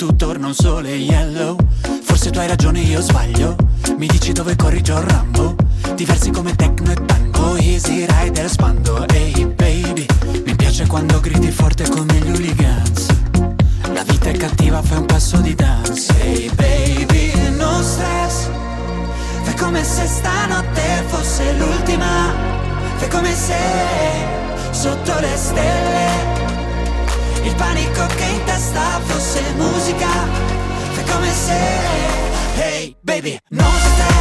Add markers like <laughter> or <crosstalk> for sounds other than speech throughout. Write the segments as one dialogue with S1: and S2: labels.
S1: Tu torna un sole yellow. Forse tu hai ragione io sbaglio. Mi dici dove corri John Rambo. Diversi come techno e tango Easy rider spando. Ehi baby Mi piace quando gridi forte come gli hooligans. La vita è cattiva fai un passo di dance. Ehi baby non stress. Fai come se stanotte fosse l'ultima. Fai come se sotto le stelle Il panico che in testa fosse musica. Fai come se Hey baby non stress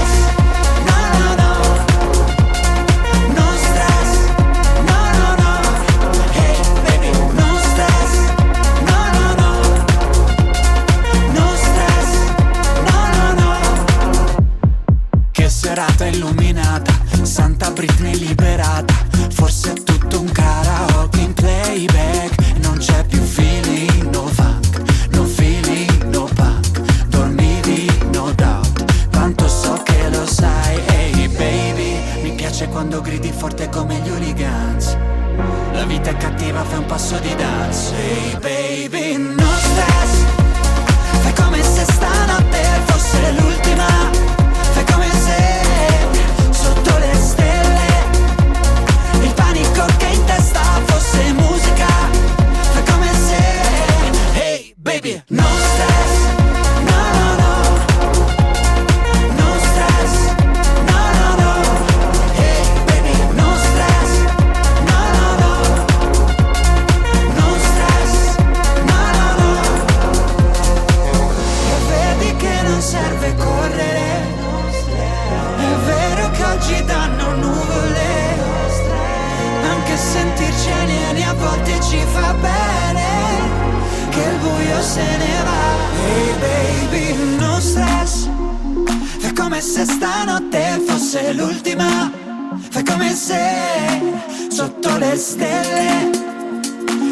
S1: come se sotto le stelle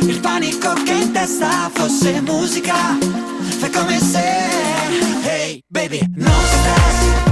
S1: il panico che in testa fosse musica Fai come se Hey baby No stress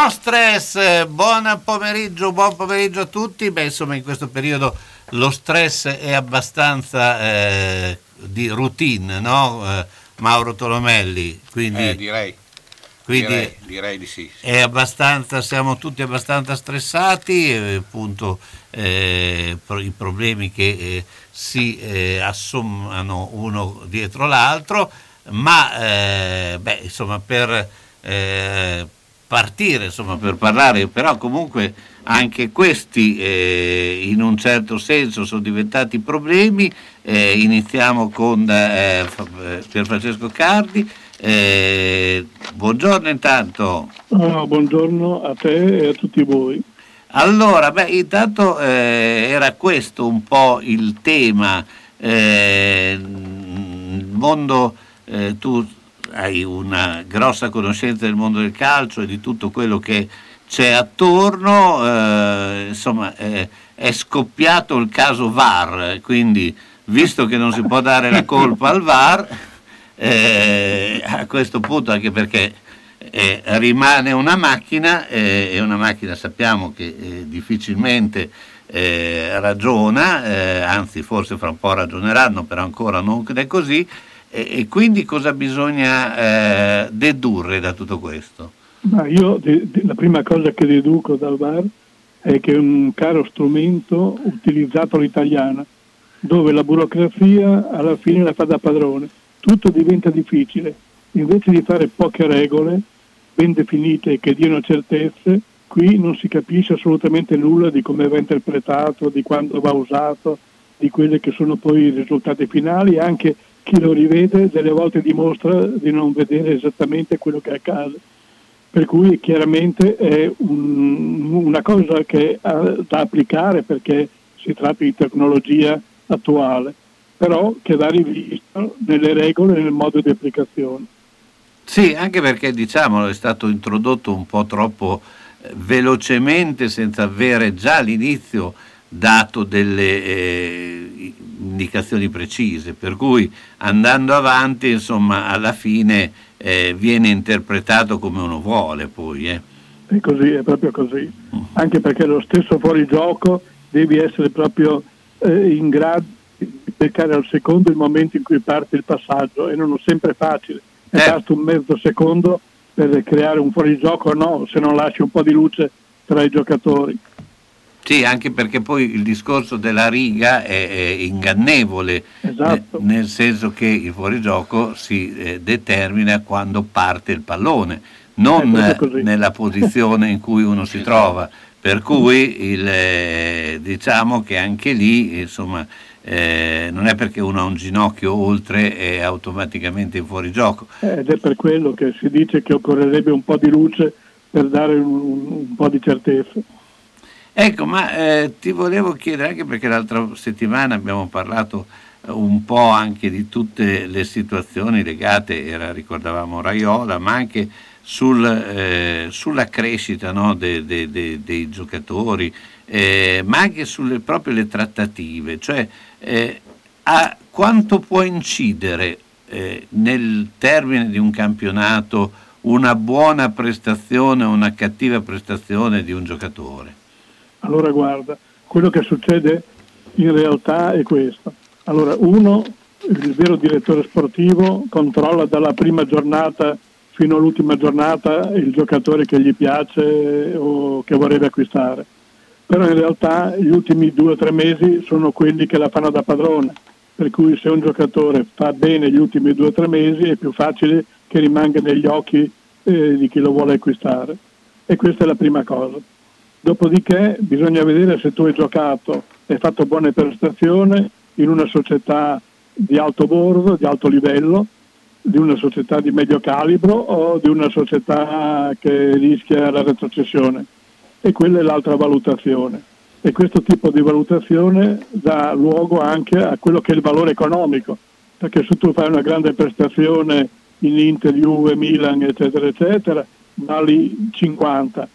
S1: No stress,
S2: buon pomeriggio, buon pomeriggio a tutti. Beh, insomma, in questo periodo lo stress è abbastanza eh, di routine, no? Eh, Mauro Tolomelli, quindi,
S3: Eh, direi,
S2: quindi
S3: direi, direi di sì.
S2: è abbastanza, siamo tutti abbastanza stressati, e, appunto eh, i problemi che eh, si eh, assommano uno dietro l'altro, ma eh, beh, insomma per eh, partire, insomma per parlare, però comunque anche questi eh, in un certo senso sono diventati problemi. Eh, iniziamo con eh, eh, Pier Francesco Cardi. Eh, buongiorno intanto.
S4: Ah, buongiorno a te e a tutti voi.
S2: Allora, beh, intanto eh, era questo un po' il tema. il mondo, tu hai una grossa conoscenza del mondo del calcio e di tutto quello che c'è attorno, eh, insomma, eh, è scoppiato il caso VAR, quindi visto che non si può dare la colpa al VAR, eh, a questo punto anche perché eh, rimane una macchina eh, e una macchina sappiamo che eh, difficilmente ragiona, anzi forse fra un po' ragioneranno, però ancora non è così, e, e quindi cosa bisogna eh, dedurre da tutto questo?
S4: Ma io de- de- la prima cosa che deduco dal VAR è che è un caro strumento utilizzato all'italiana, dove la burocrazia alla fine la fa da padrone, tutto diventa difficile. Invece di fare poche regole, ben definite che diano certezze, qui non si capisce assolutamente nulla di come va interpretato, di quando va usato, di quelli che sono poi i risultati finali, anche chi lo rivede delle volte dimostra di non vedere esattamente quello che accade. Per cui chiaramente è un, una cosa che ha da applicare perché si tratta di tecnologia attuale, però che va rivisto nelle regole e nel modo di applicazione.
S2: Sì, anche perché diciamolo è stato introdotto un po' troppo eh, velocemente senza avere già all'inizio dato delle eh, indicazioni precise, per cui andando avanti, insomma, alla fine eh, viene interpretato come uno vuole poi. Eh.
S4: È così, è proprio così. Mm. Anche perché lo stesso fuorigioco devi essere proprio eh, in grado di beccare al secondo il momento in cui parte il passaggio e non è sempre facile è eh. basta un mezzo secondo per creare un fuorigioco o no, se non lasci un po' di luce tra i giocatori.
S2: Sì, anche perché poi il discorso della riga è, è ingannevole, esatto. eh, nel senso che il fuorigioco si eh, determina quando parte il pallone, non nella posizione in cui uno si trova. Per cui il, eh, diciamo che anche lì insomma, eh, non è perché uno ha un ginocchio oltre è automaticamente in fuorigioco.
S4: Ed è per quello che si dice che occorrerebbe un po' di luce per dare un, un po' di certezza.
S2: Ecco, ma eh, ti volevo chiedere anche perché l'altra settimana abbiamo parlato eh, un po' anche di tutte le situazioni legate, era, ricordavamo Raiola, ma anche sul, eh, sulla crescita no, de, de, de, dei giocatori, eh, ma anche sulle proprio le trattative, cioè eh, a quanto può incidere eh, nel termine di un campionato una buona prestazione o una cattiva prestazione di un giocatore?
S4: Allora guarda, quello che succede in realtà è questo. Allora, uno, il vero direttore sportivo controlla dalla prima giornata fino all'ultima giornata il giocatore che gli piace o che vorrebbe acquistare però in realtà gli ultimi due o tre mesi sono quelli che la fanno da padrone, per cui se un giocatore fa bene gli ultimi due o tre mesi è più facile che rimanga negli occhi eh, di chi lo vuole acquistare. E questa è la prima cosa. Dopodiché bisogna vedere se tu hai giocato e fatto buone prestazioni in una società di alto bordo, di alto livello, di una società di medio calibro o di una società che rischia la retrocessione e quella è l'altra valutazione. E questo tipo di valutazione dà luogo anche a quello che è il valore economico, perché se tu fai una grande prestazione in Inter, Juve, Milan, eccetera, eccetera, vali 50.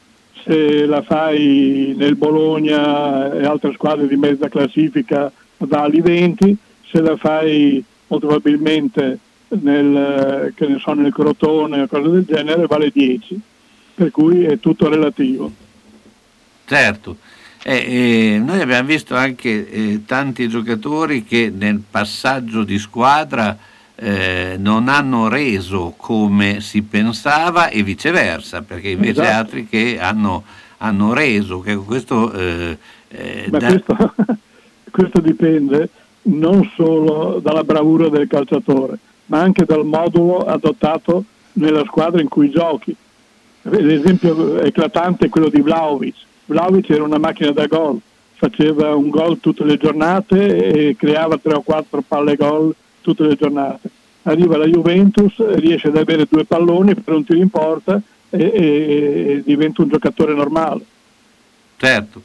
S4: Se la fai nel Bologna e altre squadre di mezza classifica, vali 20. Se la fai molto probabilmente nel, so, nel Crotone o cose del genere, vale 10. Per cui è tutto relativo.
S2: Certo, eh, eh, noi abbiamo visto anche eh, tanti giocatori che nel passaggio di squadra eh, non hanno reso come si pensava e viceversa, perché invece esatto. altri che hanno, hanno reso. Che questo,
S4: eh, eh, da... questo, <laughs> questo dipende non solo dalla bravura del calciatore, ma anche dal modulo adottato nella squadra in cui giochi. L'esempio eclatante è quello di Vlaovic Vlaovic era una macchina da gol, faceva un gol tutte le giornate e creava tre o quattro palle gol tutte le giornate. Arriva la Juventus, riesce ad avere due palloni per un tiro in porta e, e, e diventa un giocatore normale.
S2: Certo,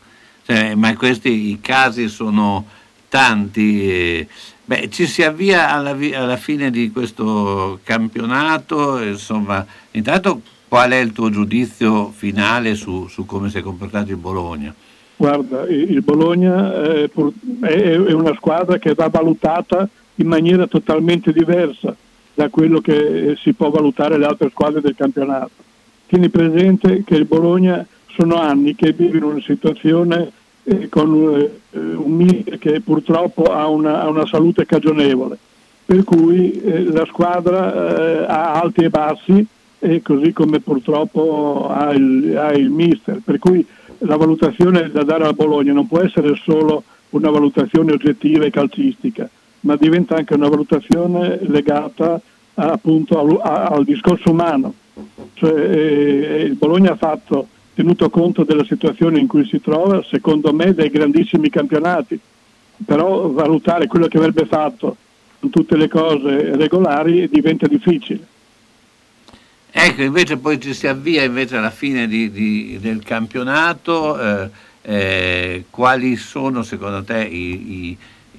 S2: cioè, ma questi i casi sono tanti. Eh, beh, ci si avvia alla, alla, fine di questo campionato, insomma, intanto Qual è il tuo giudizio finale su, su come si è comportato il Bologna?
S4: Guarda, il Bologna è, è una squadra che va valutata in maniera totalmente diversa da quello che si può valutare le altre squadre del campionato. Tieni presente che il Bologna sono anni che vive in una situazione eh, con eh, un mister che purtroppo ha una, ha una, salute cagionevole, per cui eh, la squadra eh, ha alti e bassi e così come purtroppo ha il, ha il mister. Per cui la valutazione da dare a Bologna non può essere solo una valutazione oggettiva e calcistica, ma diventa anche una valutazione legata appunto al, al discorso umano, Cioè, eh, il Bologna ha fatto, tenuto conto della situazione in cui si trova, secondo me dei grandissimi campionati, però valutare quello che avrebbe fatto con tutte le cose regolari diventa difficile.
S2: Ecco, invece poi ci si avvia invece alla fine di, di, del campionato, eh, eh, quali sono secondo te i, i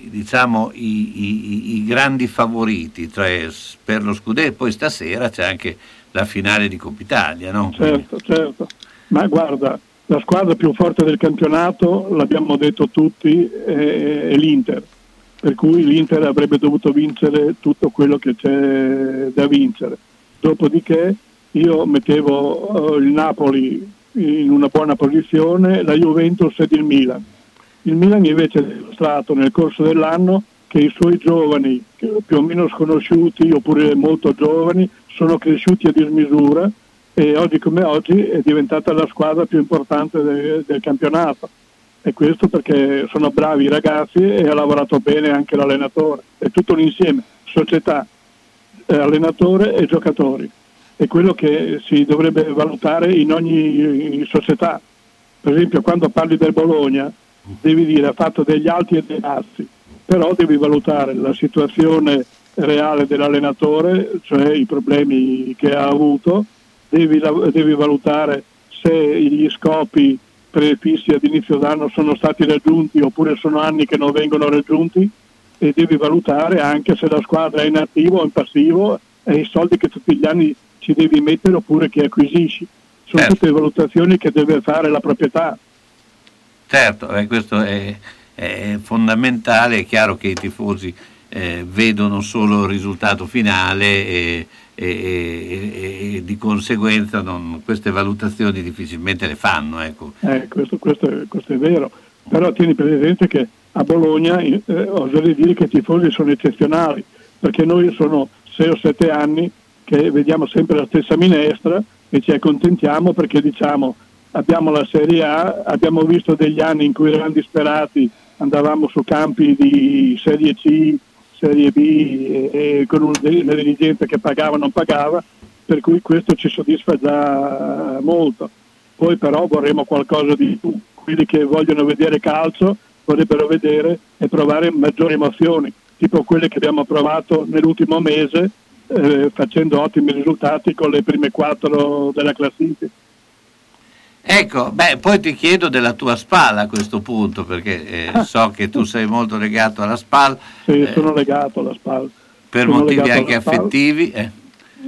S2: diciamo, i, i, i, grandi favoriti cioè, per lo scudetto, poi stasera c'è anche la finale di Coppa Italia, no?
S4: Certo, certo. Ma guarda, la squadra più forte del campionato, l'abbiamo detto tutti, è, è l'Inter. Per cui l'Inter avrebbe dovuto vincere tutto quello che c'è da vincere. Dopodiché io mettevo uh, il Napoli in una buona posizione, la Juventus ed il Milan. Il Milan invece ha dimostrato nel corso dell'anno che i suoi giovani, più o meno sconosciuti oppure molto giovani, sono cresciuti a dismisura e oggi come oggi è diventata la squadra più importante de- del campionato. E questo perché sono bravi i ragazzi e ha lavorato bene anche l'allenatore. È tutto l'insieme, società, eh, allenatore e giocatori. È quello che si dovrebbe valutare in ogni società. Per esempio quando parli del Bologna devi dire ha fatto degli alti e dei bassi, però devi valutare la situazione reale dell'allenatore, cioè i problemi che ha avuto, devi, devi valutare se gli scopi prefissi ad inizio d'anno sono stati raggiunti oppure sono anni che non vengono raggiunti e devi valutare anche se la squadra è in attivo o in passivo e i soldi che tutti gli anni ci devi mettere oppure che acquisisci. Sono certo. tutte valutazioni che deve fare la proprietà.
S2: Certo, eh, questo è, è, fondamentale, è chiaro che i tifosi eh, vedono solo il risultato finale e, e, e, e di conseguenza non, queste valutazioni difficilmente le fanno. Ecco.
S4: Eh, questo, questo, questo, è, vero, però tieni presente che a Bologna eh, oserei dire che i tifosi sono eccezionali, perché noi sono sei o sette anni che vediamo sempre la stessa minestra e ci accontentiamo perché diciamo abbiamo la Serie A, abbiamo visto degli anni in cui eravamo disperati, andavamo su campi di Serie C, Serie B e, e con una dirigenza che pagava o non pagava, per cui questo ci soddisfa già molto. Poi però vorremmo qualcosa di più, quelli che vogliono vedere calcio vorrebbero vedere e provare maggiori emozioni, tipo quelle che abbiamo provato nell'ultimo mese eh, facendo ottimi risultati con le prime quattro della classifica.
S2: Ecco, beh, poi ti chiedo della tua spalla a questo punto, perché eh, so che tu sei molto legato alla spalla.
S4: Sì, eh, sono legato alla spalla.
S2: Per sono motivi anche affettivi. Eh.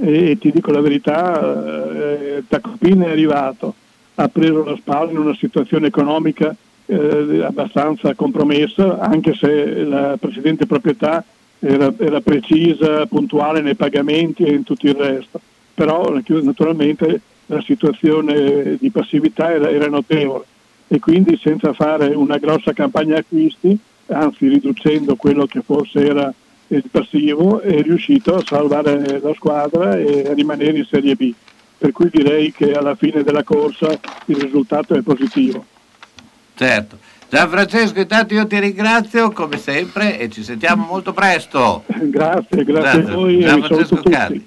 S4: E ti dico la verità, eh, Tacopin è arrivato, ha preso la spalla in una situazione economica eh, abbastanza compromessa, anche se la precedente proprietà era, era precisa, puntuale nei pagamenti e in tutto il resto. Però naturalmente la situazione di passività era, era notevole e quindi senza fare una grossa campagna acquisti, anzi riducendo quello che forse era il passivo, è riuscito a salvare la squadra e a rimanere in Serie B. Per cui direi che alla fine della corsa il risultato è positivo.
S2: Certo. Gianfrancesco, intanto io ti ringrazio come sempre e ci sentiamo molto presto.
S4: grazie, grazie, grazie. a voi e vi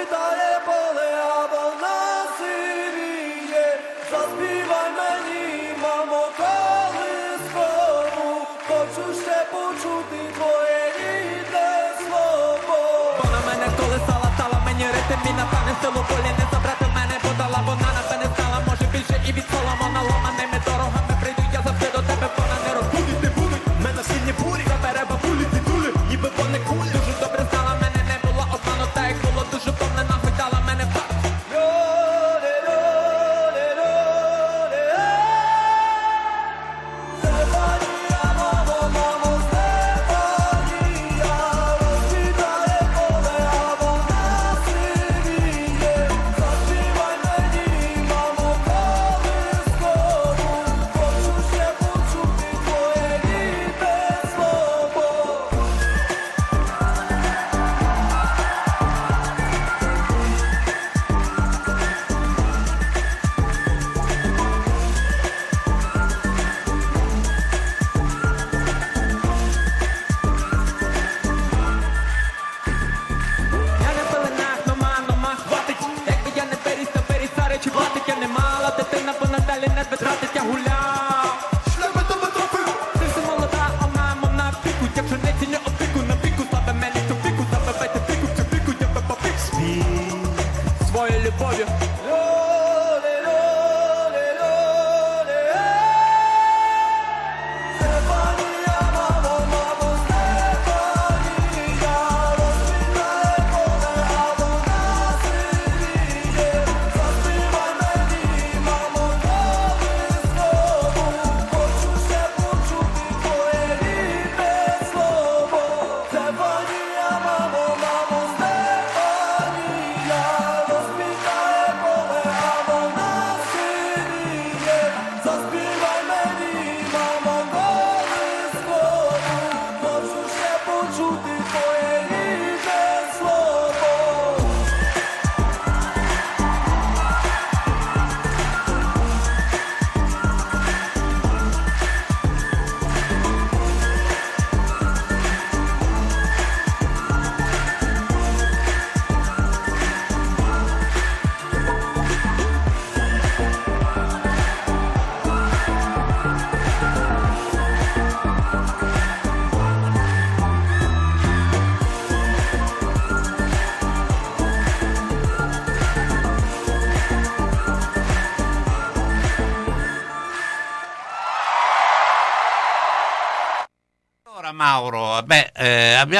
S5: силу полі не забрати мене подала Вона на мене стала, може більше і від солома Ломаними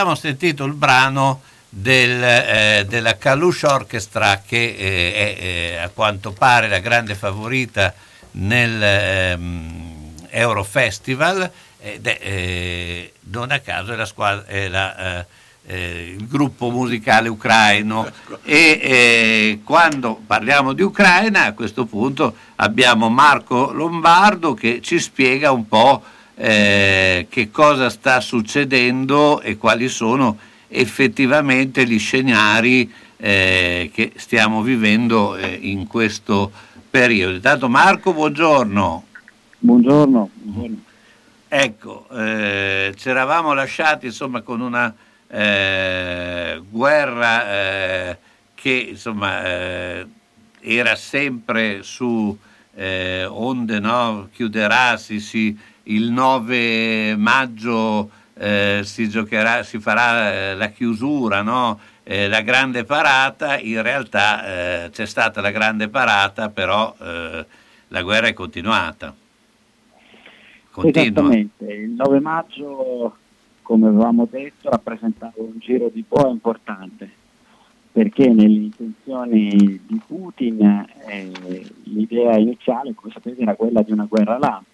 S2: abbiamo sentito il brano del, eh, della Kalush Orchestra che eh, è eh, a quanto pare la grande favorita nel ehm, Eurofestival ed è eh, non a caso è, la squadra, è la, eh, eh, il gruppo musicale ucraino. E eh, quando parliamo di Ucraina a questo punto abbiamo Marco Lombardo che ci spiega un po' eh, che cosa sta succedendo e quali sono effettivamente gli scenari eh, che stiamo vivendo eh, in questo periodo. Intanto Marco, buongiorno.
S6: Buongiorno. buongiorno.
S2: Ecco, eh, ci eravamo lasciati insomma con una eh, guerra eh, che insomma era sempre su onde, no? chiuderà, si, si, il 9 maggio eh, si giocherà, si farà eh, la chiusura, no? Eh, la grande parata, in realtà eh, c'è stata la grande parata, però eh, la guerra è continuata. Continua.
S6: Esattamente, il 9 maggio, come avevamo detto, rappresentava un giro di boa importante, perché nelle intenzioni di Putin eh, l'idea iniziale, come sapete, era quella di una guerra lampo.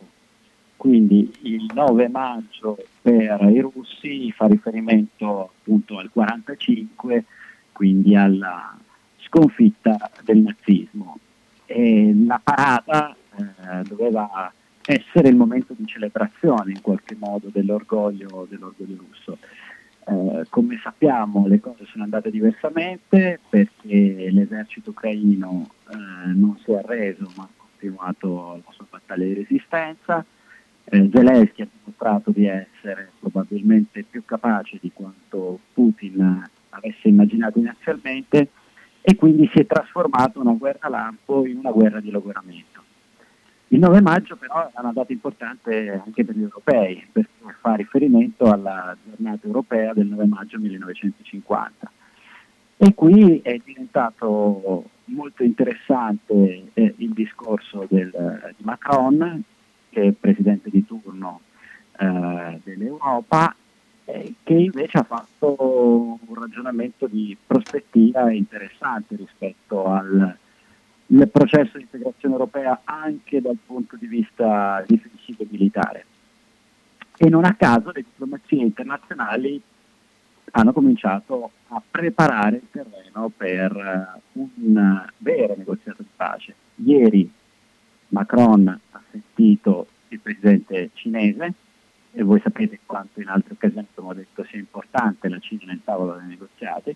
S6: Quindi il 9 maggio per i russi fa riferimento appunto al 45, quindi alla sconfitta del nazismo. E la parata eh, doveva essere il momento di celebrazione in qualche modo dell'orgoglio, dell'orgoglio russo. Eh, come sappiamo le cose sono andate diversamente perché l'esercito ucraino eh, non si è arreso ma ha continuato la sua battaglia di resistenza. Eh, Zelensky ha dimostrato di essere probabilmente più capace di quanto Putin avesse immaginato inizialmente e quindi si è trasformato una guerra lampo in una guerra di logoramento. Il 9 maggio però è una data importante anche per gli europei, perché fa riferimento alla giornata europea del 9 maggio 1950. E qui è diventato molto interessante eh, il discorso del, di Macron, che è il presidente di turno eh, dell'Europa, eh, che invece ha fatto un ragionamento di prospettiva interessante rispetto al processo di integrazione europea anche dal punto di vista difensivo e militare. E non a caso le diplomazie internazionali hanno cominciato a preparare il terreno per eh, un vero negoziato di pace. Ieri Macron ha sentito il presidente cinese e voi sapete quanto in altre occasioni abbiamo detto sia importante la Cina nel tavolo dei negoziati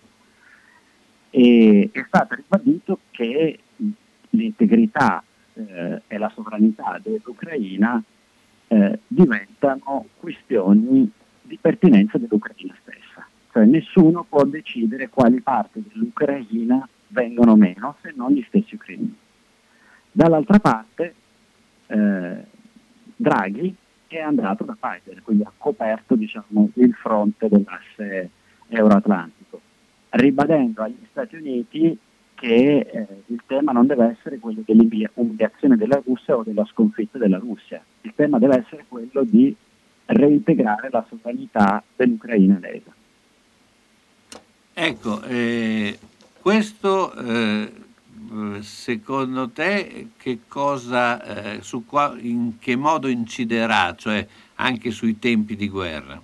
S6: e è stato ribadito che l'integrità eh, e la sovranità dell'Ucraina eh, diventano questioni di pertinenza dell'Ucraina stessa. Cioè nessuno può decidere quali parti dell'Ucraina vengono meno se non gli stessi ucraini. Dall'altra parte eh, Draghi è andato da Biden, quindi ha coperto diciamo, il fronte dell'asse euroatlantico, ribadendo agli Stati Uniti che eh, il tema non deve essere quello dell'umiliazione della Russia o della sconfitta della Russia, il tema deve essere quello di reintegrare la sovranità dell'Ucraina lesa.
S2: Ecco, eh, questo eh, secondo te che cosa, eh, su qua, in che modo inciderà, cioè anche sui tempi di guerra?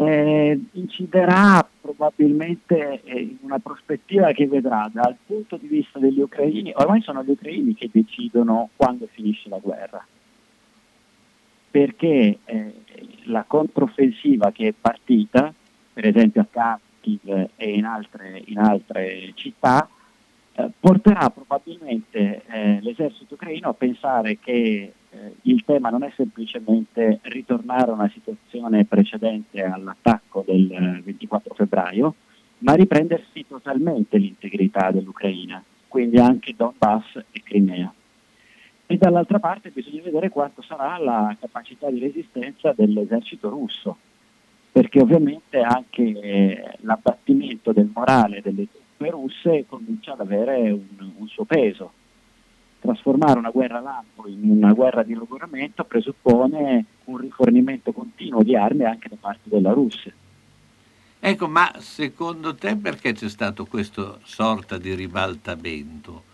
S6: eh, inciderà probabilmente eh, in una prospettiva che vedrà dal punto di vista degli ucraini, ormai sono gli ucraini che decidono quando finisce la guerra, perché eh, la controffensiva che è partita, per esempio a Kharkiv e in altre, in altre città, eh, porterà probabilmente eh, l'esercito ucraino a pensare che eh, il tema non è semplicemente ritornare a una situazione precedente all'attacco del 24 febbraio, ma riprendersi totalmente l'integrità dell'Ucraina, quindi anche Donbass e Crimea. E dall'altra parte bisogna vedere quanto sarà la capacità di resistenza dell'esercito russo, perché ovviamente anche l'abbattimento del morale delle truppe russe comincia ad avere un, un suo peso trasformare una guerra lampo in una guerra di logoramento presuppone un rifornimento continuo di armi anche da parte della Russia.
S2: Ecco, ma secondo te perché c'è stato questo sorta di ribaltamento?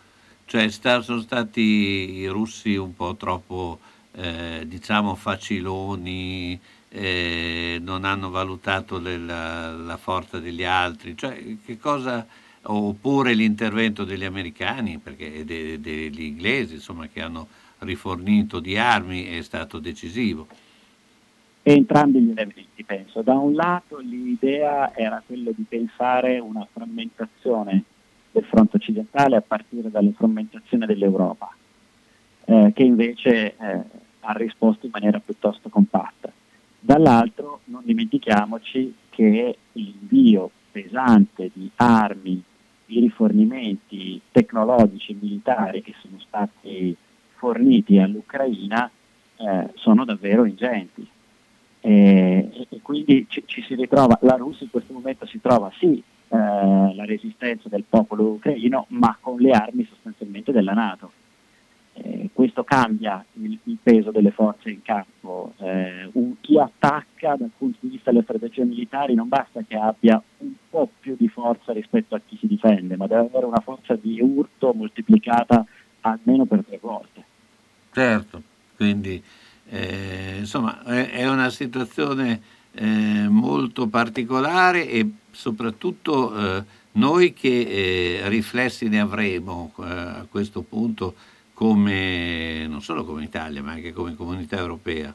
S2: Cioè sono stati i russi un po' troppo, eh, diciamo, faciloni, eh, non hanno valutato le, la, la, forza degli altri? Cioè, cosa oppure l'intervento degli americani perché, de, degli inglesi insomma, che hanno rifornito di armi è stato decisivo.
S6: Entrambi gli elementi penso. Da un lato l'idea era quella di pensare una frammentazione del fronte occidentale a partire dalle frammentazioni dell'Europa, eh, che invece eh, ha risposto in maniera piuttosto compatta. Dall'altro non dimentichiamoci che l'invio pesante di armi i rifornimenti tecnologici e militari che sono stati forniti all'Ucraina eh, sono davvero ingenti. E, e quindi ci, ci, si ritrova, la Russia in questo momento si trova sì eh, la resistenza del popolo ucraino, ma con le armi sostanzialmente della Nato. Eh, questo cambia il, il, peso delle forze in campo. Eh, un, chi attacca dal punto di vista delle strategie militari non basta che abbia un po' più di forza rispetto a chi si difende, ma deve avere una forza di urto moltiplicata almeno per tre volte.
S2: Certo, quindi eh, insomma è, è, una situazione eh, molto particolare e soprattutto eh, noi che riflessi ne avremo a questo punto come, non solo come Italia, ma anche come comunità europea?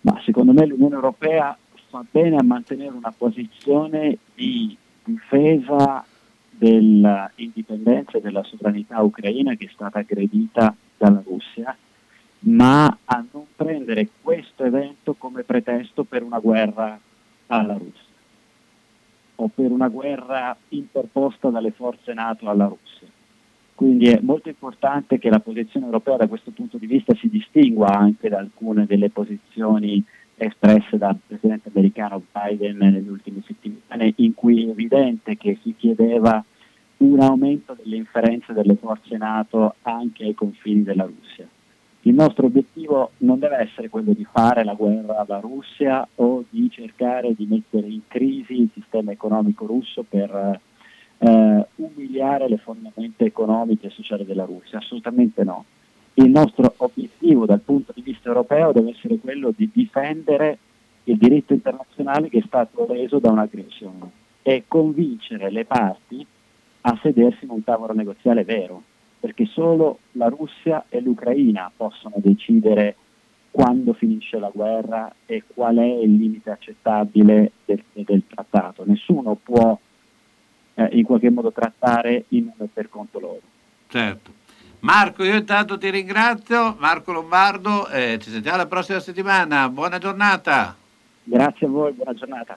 S6: Ma secondo me l'Unione Europea fa bene a mantenere una posizione di difesa dell'indipendenza e della sovranità ucraina che è stata aggredita dalla Russia, ma a non prendere questo evento come pretesto per una guerra alla Russia o per una guerra interposta dalle forze NATO alla Russia. Quindi è molto importante che la posizione europea da questo punto di vista si distingua anche da alcune delle posizioni espresse dal presidente americano Biden nelle ultime settimane, in cui è evidente che si chiedeva un aumento delle inferenze delle forze NATO anche ai confini della Russia. Il nostro obiettivo non deve essere quello di fare la guerra alla Russia o di cercare di mettere in crisi il sistema economico russo per eh, umiliare le fondamenta economiche e sociali della Russia, assolutamente no. Il nostro obiettivo dal punto di vista europeo deve essere quello di difendere il diritto internazionale che è stato reso da un'aggressione e convincere le parti a sedersi in un tavolo negoziale vero, perché solo la Russia e l'Ucraina possono decidere quando finisce la guerra e qual è il limite accettabile del, del trattato. Nessuno può eh, in qualche modo trattare in per conto loro.
S2: Certo. Marco, io intanto ti ringrazio, Marco Lombardo, eh, ci sentiamo la prossima settimana, buona giornata.
S6: Grazie a voi, buona giornata.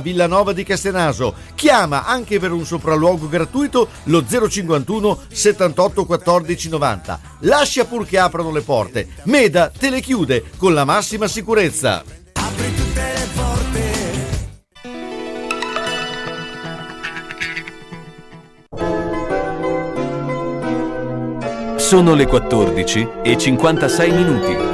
S7: Villanova di Castenaso. Chiama anche per un sopralluogo gratuito lo 051 78 14 90. Lascia pur che aprano le porte. Meda te le chiude con la massima sicurezza.
S8: Sono le 14 e 56 minuti.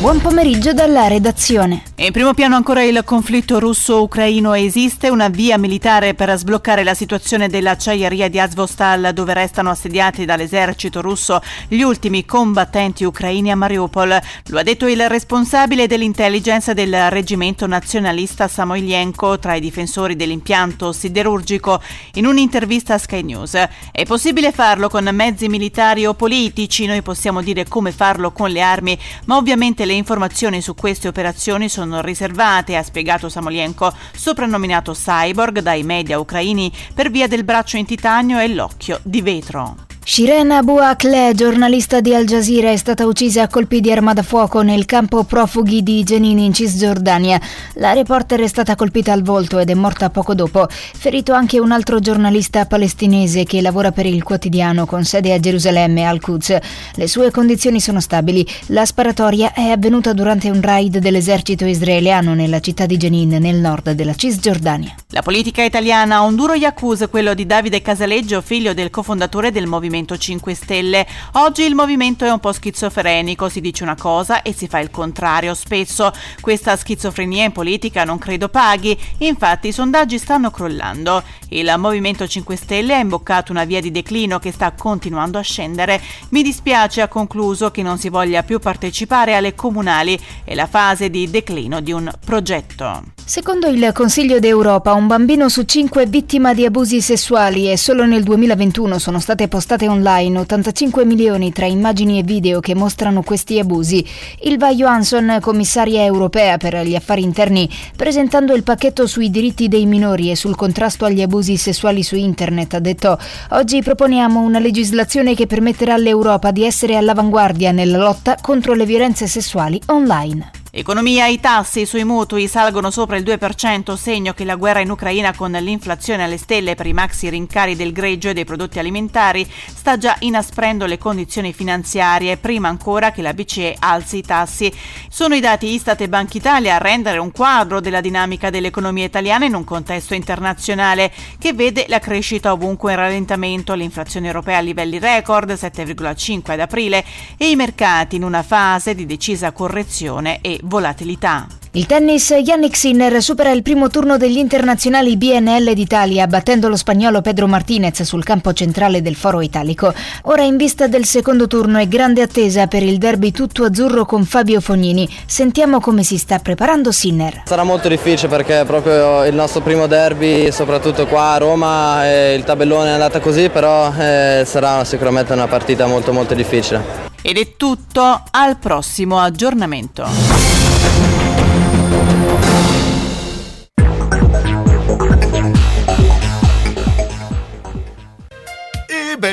S9: Buon pomeriggio dalla redazione.
S10: In primo piano ancora il conflitto russo-ucraino esiste una via militare per sbloccare la situazione dell'acciaieria di Azvostal dove restano assediati dall'esercito russo gli ultimi combattenti ucraini a Mariupol. Lo ha detto il responsabile dell'intelligence del reggimento nazionalista Samoilenko tra i difensori dell'impianto siderurgico in un'intervista a Sky News. È possibile farlo con mezzi militari o politici, noi possiamo dire come farlo con le armi, ma ovviamente le informazioni su queste operazioni sono riservate, ha spiegato Samolienko, soprannominato Cyborg dai media ucraini per via del braccio in titanio e l'occhio di vetro.
S9: Shiren Abu Akleh, giornalista di Al Jazeera, è stata uccisa a colpi di arma da fuoco nel campo profughi di Jenin in Cisgiordania. La reporter è stata colpita al volto ed è morta poco dopo. Ferito anche un altro giornalista palestinese che lavora per il quotidiano con sede a Gerusalemme, Al-Quds. Le sue condizioni sono stabili. La sparatoria è avvenuta durante un raid dell'esercito israeliano nella città di Jenin, nel nord della Cisgiordania.
S10: La politica italiana ha un duro yakuza, quello di Davide Casaleggio, figlio del cofondatore del Movimento Movimento 5 Stelle. Oggi il movimento è un po' schizofrenico, si dice una cosa e si fa il contrario spesso. Questa schizofrenia in politica non credo paghi, infatti i sondaggi stanno crollando. Il Movimento 5 Stelle ha imboccato una via di declino che sta continuando a scendere. Mi dispiace, ha concluso, che non si voglia più partecipare alle comunali. È la fase di declino di un progetto.
S9: Secondo il Consiglio d'Europa, un bambino su cinque è vittima di abusi sessuali e solo nel 2021 sono state postate online 85 milioni tra immagini e video che mostrano questi abusi. Ilva Johansson, commissaria europea per gli affari interni, presentando il pacchetto sui diritti dei minori e sul contrasto agli abusi sessuali su internet, ha detto oggi proponiamo una legislazione che permetterà all'Europa di essere all'avanguardia nella lotta contro le violenze sessuali online.
S10: Economia, i tassi sui mutui salgono sopra il 2%, segno che la guerra in Ucraina con l'inflazione alle stelle per i maxi rincari del greggio e dei prodotti alimentari sta già inasprendo le condizioni finanziarie, prima ancora che la BCE alzi i tassi. Sono i dati Istat e Banca Italia a rendere un quadro della dinamica dell'economia italiana in un contesto internazionale che vede la crescita ovunque in rallentamento, l'inflazione europea a livelli record 7,5 ad aprile e i mercati in una fase di decisa correzione e volatilità.
S9: Il tennis Yannick Sinner supera il primo turno degli internazionali BNL d'Italia battendo lo spagnolo Pedro Martinez sul campo centrale del foro italico. Ora in vista del secondo turno è grande attesa per il derby tutto azzurro con Fabio Fognini. Sentiamo come si sta preparando Sinner.
S11: Sarà molto difficile perché è proprio il nostro primo derby, soprattutto qua a Roma, e il tabellone è andata così, però eh, sarà sicuramente una partita molto molto difficile.
S10: Ed è tutto al prossimo aggiornamento.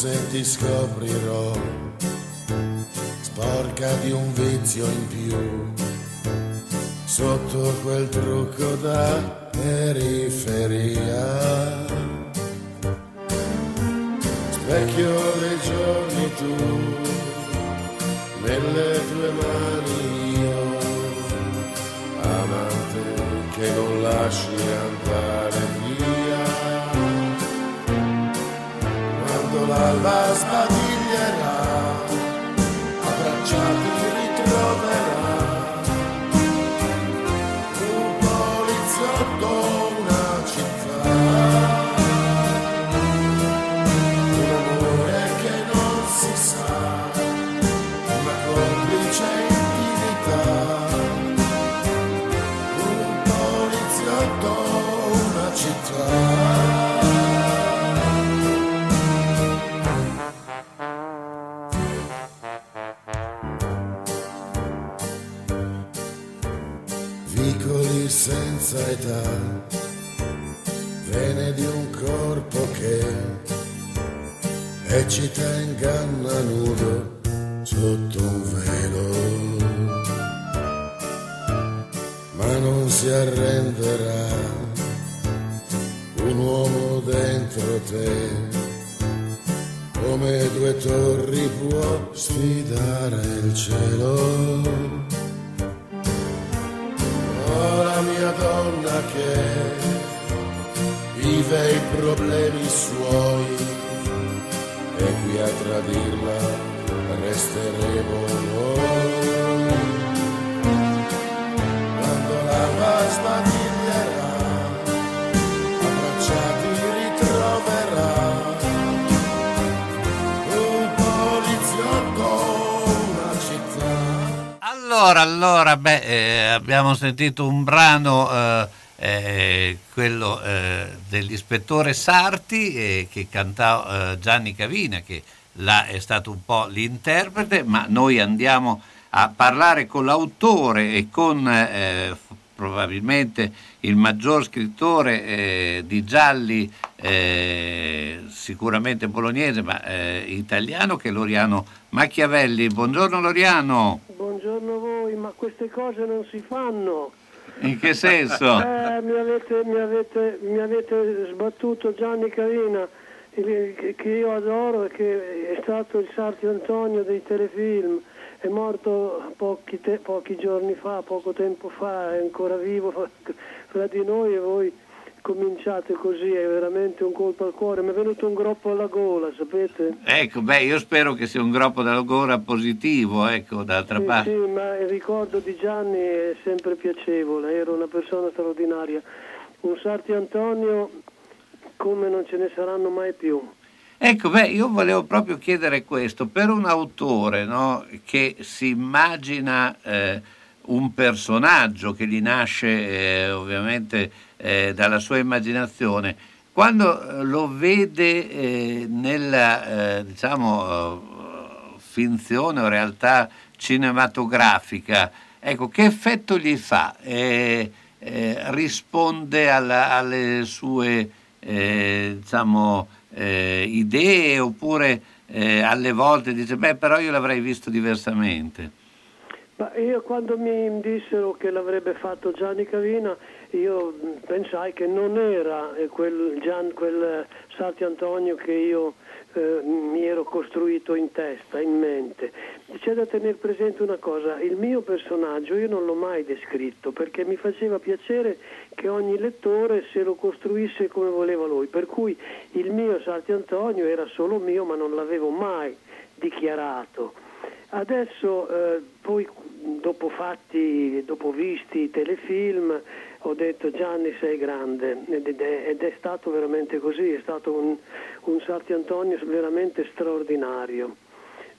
S12: Forse ti scoprirò. Sporca di un vizio in più. Sotto quel trucco da periferia. Specchio dei giorni tu nelle tue mani io. Amante che non lasci andare l'alba sbadiglierà. Abbracciati ritroverà età, vene di un corpo che eccita e inganna nudo
S2: sentito un brano, eh, eh, quello eh, dell'ispettore Sarti, eh, che cantava eh, Gianni Cavina, che là è stato un po' l'interprete, ma noi andiamo a parlare con l'autore e con probabilmente il maggior scrittore eh, di gialli, eh, sicuramente bolognese, ma eh, italiano, che è Loriano Machiavelli. Buongiorno Loriano.
S13: Buongiorno a voi, ma queste cose non si fanno.
S2: In che senso? <laughs>
S13: Eh, mi, avete, mi, avete, mi avete sbattuto Gianni Cavina, il- che io adoro e che è stato il Sarti Antonio dei telefilm. È morto pochi, te- pochi giorni fa, poco tempo fa, è ancora vivo fra di noi e voi cominciate così, è veramente un colpo al cuore. Mi è venuto un groppo alla gola, sapete?
S2: Ecco, beh, io spero che sia un groppo della gora positivo, ecco, d'altra
S13: Sì,
S2: parte.
S13: sì, ma il ricordo di Gianni è sempre piacevole, era una persona straordinaria. Un Sarti Antonio come non ce ne saranno mai più.
S2: Ecco, beh, io volevo proprio chiedere questo, per un autore no, che si immagina eh, un personaggio che gli nasce eh, ovviamente eh, dalla sua immaginazione, quando eh, lo vede eh, nella eh, diciamo, eh, finzione o realtà cinematografica, ecco, che effetto gli fa? Risponde alla- alle sue diciamo, idee oppure alle volte dice beh però io l'avrei visto diversamente.
S13: Ma io quando mi dissero che l'avrebbe fatto Gianni Cavina, io mh, pensai che non era eh, quel, Gian- quel Sarti Antonio che io eh, mi ero costruito in testa, in mente. C'è da tenere presente una cosa, il mio personaggio io non l'ho mai descritto perché mi faceva piacere che ogni lettore se lo costruisse come voleva lui, per cui il mio Sarti Antonio era solo mio ma non l'avevo mai dichiarato. Adesso eh, poi dopo fatti, dopo visti i telefilm ho detto Gianni sei grande ed è, ed è stato veramente così, è stato un, un Sarti Antonio veramente straordinario.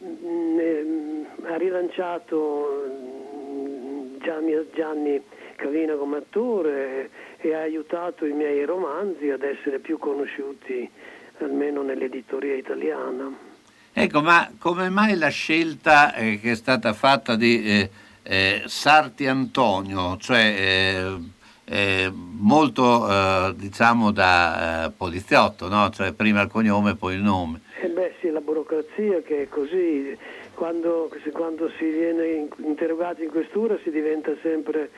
S13: Mm, eh, ha rilanciato mm, Gianni, Gianni Cavina come attore e, ha aiutato i miei romanzi ad essere più conosciuti almeno nell'editoria italiana.
S2: Ecco, ma come mai la scelta eh, che è stata fatta di eh, eh, Sarti Antonio, cioè eh, molto eh, diciamo da eh, poliziotto, no? cioè prima il cognome e poi il nome?
S13: Eh beh sì, la burocrazia che è così, quando, quando si viene in- interrogati in questura si diventa sempre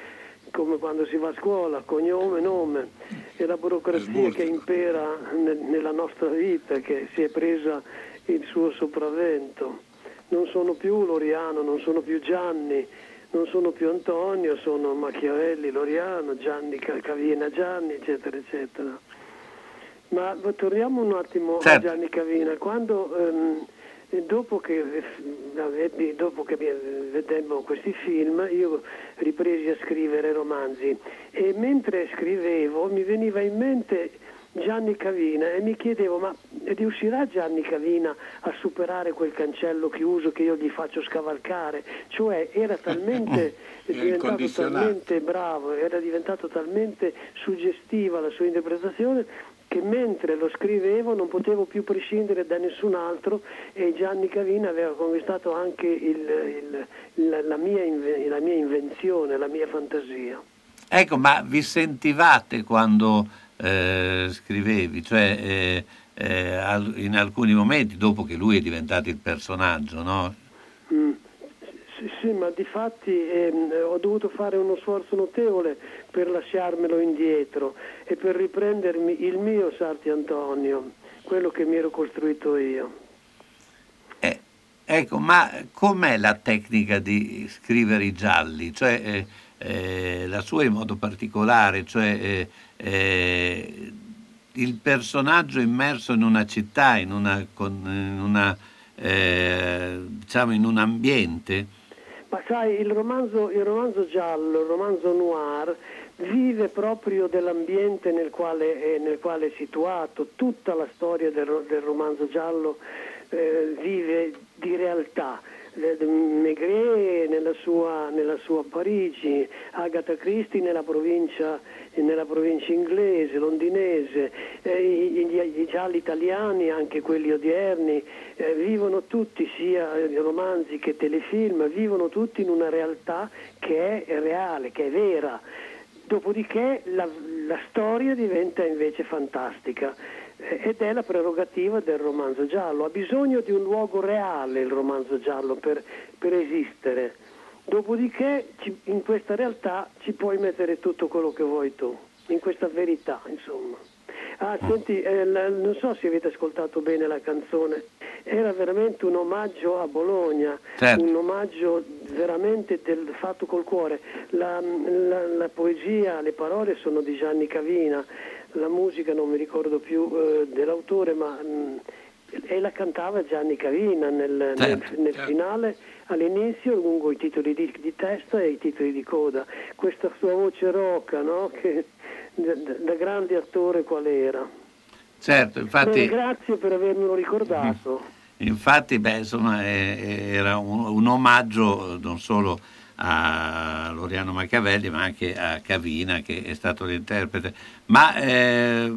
S13: come quando si va a scuola, cognome, nome, è la burocrazia che impera ne- nella nostra vita, che si è presa il suo sopravvento. Non sono più Loriano, non sono più Gianni, non sono più Antonio, sono Machiavelli, Loriano, Gianni Ca- Cavina Gianni, eccetera, eccetera. Ma torniamo un attimo
S2: Certo.
S13: a Gianni Cavina. Quando, ehm, eh, dopo, che, eh, dopo che vedemmo questi film, io ripresi a scrivere romanzi e mentre scrivevo mi veniva in mente Gianni Cavina e mi chiedevo ma riuscirà Gianni Cavina a superare quel cancello chiuso che io gli faccio scavalcare? Cioè era talmente <laughs> è diventato talmente bravo, era diventato talmente suggestiva la sua interpretazione che mentre lo scrivevo non potevo più prescindere da nessun altro e Gianni Cavina aveva conquistato anche il- il- la, la mia, inve- la mia invenzione, la mia fantasia.
S2: Ecco, ma vi sentivate quando eh, scrivevi? Cioè, eh, eh, in alcuni momenti, dopo che lui è diventato il personaggio, no?
S13: Mm. Sì, sì, ma di fatti ehm, ho dovuto fare uno sforzo notevole per lasciarmelo indietro e per riprendermi il mio Sarti Antonio, quello che mi ero costruito io.
S2: Ecco, ma com'è la tecnica di scrivere i gialli? Cioè, eh, eh, la sua in modo particolare, cioè eh, eh, il personaggio immerso in una città, in, una, con- in una, eh, diciamo in un ambiente.
S13: Ma sai, il romanzo, il romanzo giallo, il romanzo noir, vive proprio dell'ambiente nel quale, è, nel quale è situato. Tutta la storia del, del romanzo giallo eh, vive di realtà. Eh, Maigret nella sua, nella sua Parigi, Agatha Christie nella provincia, nella provincia inglese, londinese, eh, i, i- i gialli italiani, anche quelli odierni, eh, vivono tutti, sia eh, romanzi che telefilm, vivono tutti in una realtà che è reale, che è vera. Dopodiché la, la storia diventa invece fantastica ed è la prerogativa del romanzo giallo. Ha bisogno di un luogo reale il romanzo giallo per, per esistere. Dopodiché ci- in questa realtà ci puoi mettere tutto quello che vuoi tu, in questa verità, insomma. Ah, senti, eh, la- non so se avete ascoltato bene la canzone, era veramente un omaggio a Bologna,
S2: Certo.
S13: un omaggio veramente del, fatto col cuore. La, la- la poesia, le parole sono di Gianni Cavina, la musica non mi ricordo più eh, dell'autore, ma mm, e la cantava Gianni Cavina nel, nel-
S2: Certo,
S13: nel
S2: certo.
S13: finale all'inizio lungo i titoli di, di testa e i titoli di coda questa sua voce roca no? che, da, da- grande attore qual era
S2: Certo, infatti,
S13: grazie per avermelo ricordato <laughs>
S2: infatti beh, insomma, eh, era un, un omaggio non solo a Loriano Machiavelli ma anche a Cavina che è stato l'interprete. Ma eh,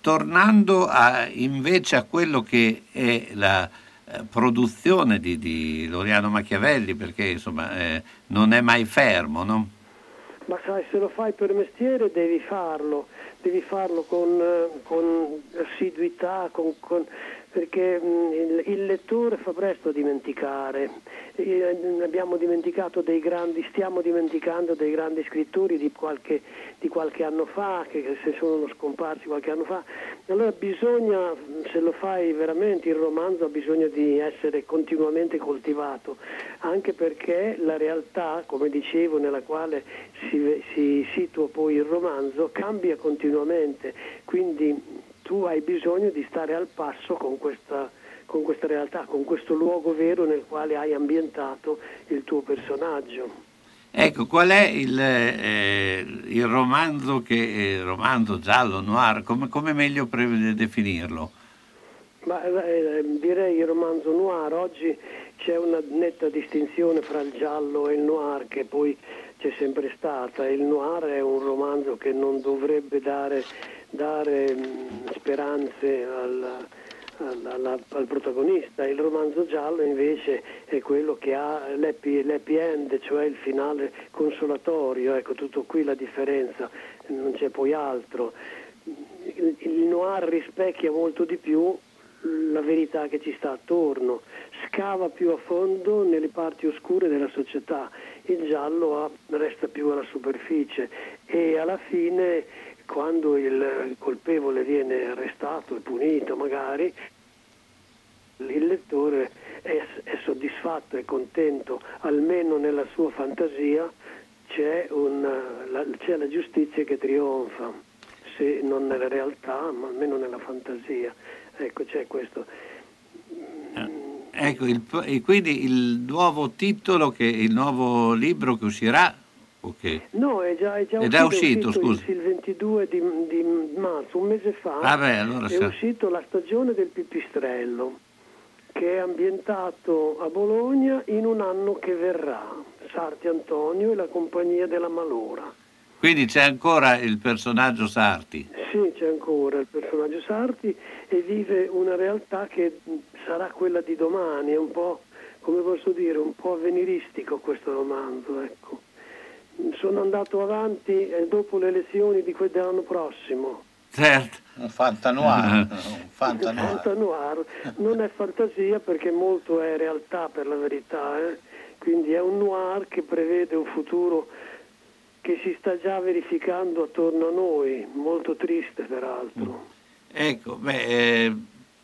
S2: tornando a- invece a quello che è la eh, produzione di, di Loriano Machiavelli, perché insomma eh, non è mai fermo, no?
S13: Ma sai, se lo fai per mestiere devi farlo, devi farlo con, eh, con assiduità, con- con- perché mh, il, lettore fa presto a dimenticare. Eh, abbiamo dimenticato dei grandi, stiamo dimenticando dei grandi scrittori di qualche, di qualche anno fa, che se sono scomparsi qualche anno fa. Allora bisogna, se lo fai veramente il romanzo, ha bisogno di essere continuamente coltivato, anche perché la realtà, come dicevo, nella quale si, si situa poi il romanzo, cambia continuamente, quindi tu hai bisogno di stare al passo con questa, con questa realtà, con questo luogo vero nel quale hai ambientato il tuo personaggio.
S2: Ecco, qual è il, eh, il romanzo che il romanzo giallo, noir, come, come meglio pre- definirlo?
S13: Ma eh, direi il romanzo noir, oggi c'è una netta distinzione fra il giallo e il noir che poi c'è sempre stata. Il noir è un romanzo che non dovrebbe dare, dare mh, speranze al, al- alla- al protagonista. Il romanzo giallo invece è quello che ha l'happy, l'happy end, cioè il finale consolatorio. Ecco, tutto qui la differenza, non c'è poi altro. Il noir rispecchia molto di più la verità che ci sta attorno, scava più a fondo nelle parti oscure della società, il giallo ha- resta più alla superficie e alla fine quando il colpevole viene arrestato e punito magari, il lettore è, è soddisfatto e contento, almeno nella sua fantasia c'è, una- la, c'è la giustizia che trionfa, se non nella realtà, ma almeno nella fantasia. Ecco, c'è questo.
S2: Ecco, il- e quindi il nuovo titolo, che, il nuovo libro che uscirà, o che-
S13: No, è già, è già
S2: È già
S13: uscito,
S2: uscito,
S13: è
S2: scusi.
S13: Il 22 di, di marzo, un mese fa,
S2: Ah, beh, allora
S13: è
S2: sa-
S13: uscito La stagione del pipistrello, che è ambientato a Bologna in un anno che verrà. Sarti Antonio e la compagnia della Malora.
S2: Quindi c'è ancora il personaggio Sarti.
S13: Sì, c'è ancora il personaggio Sarti e vive una realtà che sarà quella di domani, è un po', come posso dire, un po' avveniristico questo romanzo, ecco. Sono andato avanti dopo le elezioni di que- dell'anno prossimo.
S2: Certo.
S14: Un fantanoir. <laughs> un fantanoir.
S13: Fantanoir. Non è fantasia perché molto è realtà per la verità, eh. quindi è un noir che prevede un futuro che si sta già verificando attorno a noi, molto triste peraltro.
S2: Ecco, beh, eh,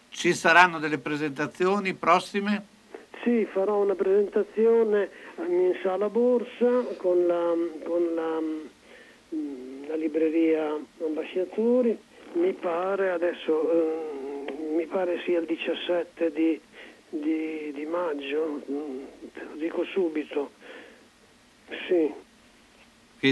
S2: ci saranno delle presentazioni prossime?
S13: Sì, farò una presentazione in sala borsa con la, con la, mm, la libreria Ambasciatori, mi pare adesso ehm, mi pare sia il 17 di, di- di maggio, mm, te lo dico subito. Sì,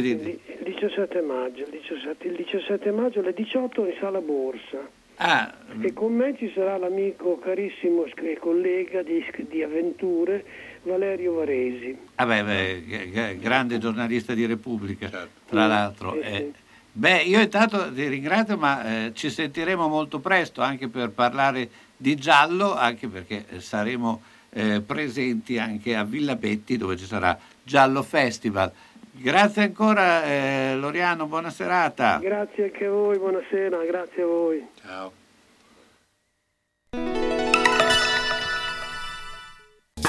S2: Quindi,
S13: il 17 maggio, il 17, il 17 maggio alle 18 in sala borsa.
S2: ah,
S13: E con me ci sarà l'amico carissimo e collega di, di avventure Valerio Varesi.
S2: vabbè, beh, g- grande giornalista di Repubblica, tra
S13: Sì,
S2: l'altro. Eh,
S13: sì.
S2: beh, io intanto ti ringrazio, ma eh, ci sentiremo molto presto anche per parlare di giallo, anche perché eh, saremo eh, presenti anche a Villa Betti dove ci sarà Giallo Festival. Grazie ancora eh, Loriano, buona serata.
S13: Grazie anche a voi, buonasera, grazie a voi.
S14: Ciao.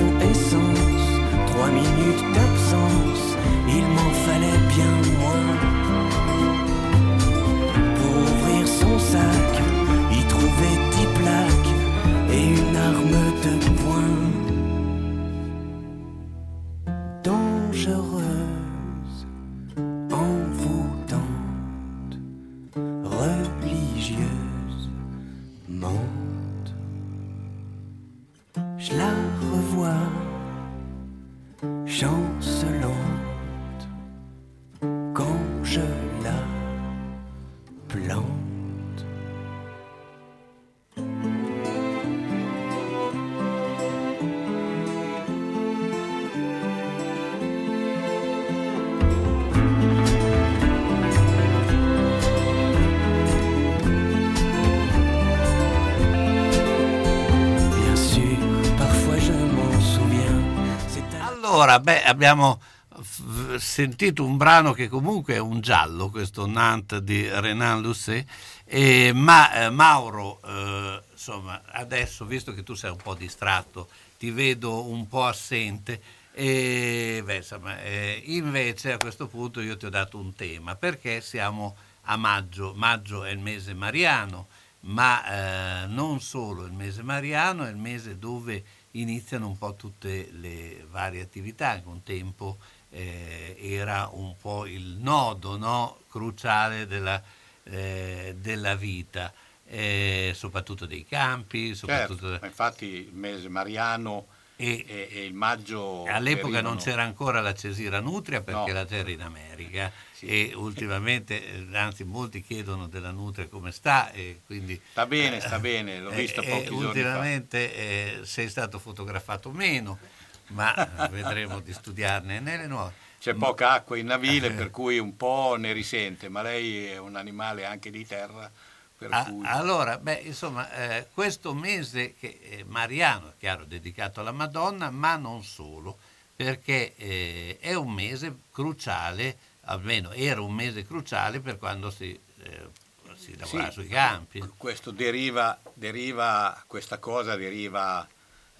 S15: Essence, trois minutes d'absence,
S2: abbiamo sentito un brano che comunque è un giallo, questo Nantes di Renan Lucet, e, ma eh, Mauro, eh, insomma, adesso, visto che tu sei un po' distratto, ti vedo un po' assente, e, beh, insomma, eh, invece a questo punto io ti ho dato un tema, perché siamo a maggio, maggio è il mese mariano, ma eh, non solo il mese mariano, è il mese dove iniziano un po' tutte le varie attività, che un tempo eh, era un po' il nodo no? cruciale della, eh, della vita, eh, soprattutto dei campi, soprattutto...
S16: Certo, infatti il mese mariano e, e il maggio...
S2: All'epoca non c'era ancora la Cesira Nutria perché
S16: No.
S2: la terra in America e ultimamente, eh, anzi molti chiedono della Nutria come sta e quindi...
S16: Sta bene, sta bene, l'ho
S2: eh,
S16: vista
S2: eh,
S16: pochi.
S2: Ultimamente eh, sei stato fotografato meno, ma vedremo di studiarne nelle nuove.
S16: C'è poca acqua in navile per cui un po' ne risente, ma lei è un animale anche di terra,
S2: Ah,
S16: cui...
S2: allora, beh, insomma, eh, questo mese che è mariano, è chiaro, dedicato alla Madonna, ma non solo, perché eh, è un mese cruciale, almeno era un mese cruciale per quando si, eh, si lavorava
S16: Sì,
S2: sui campi.
S16: Questo deriva, deriva, questa cosa deriva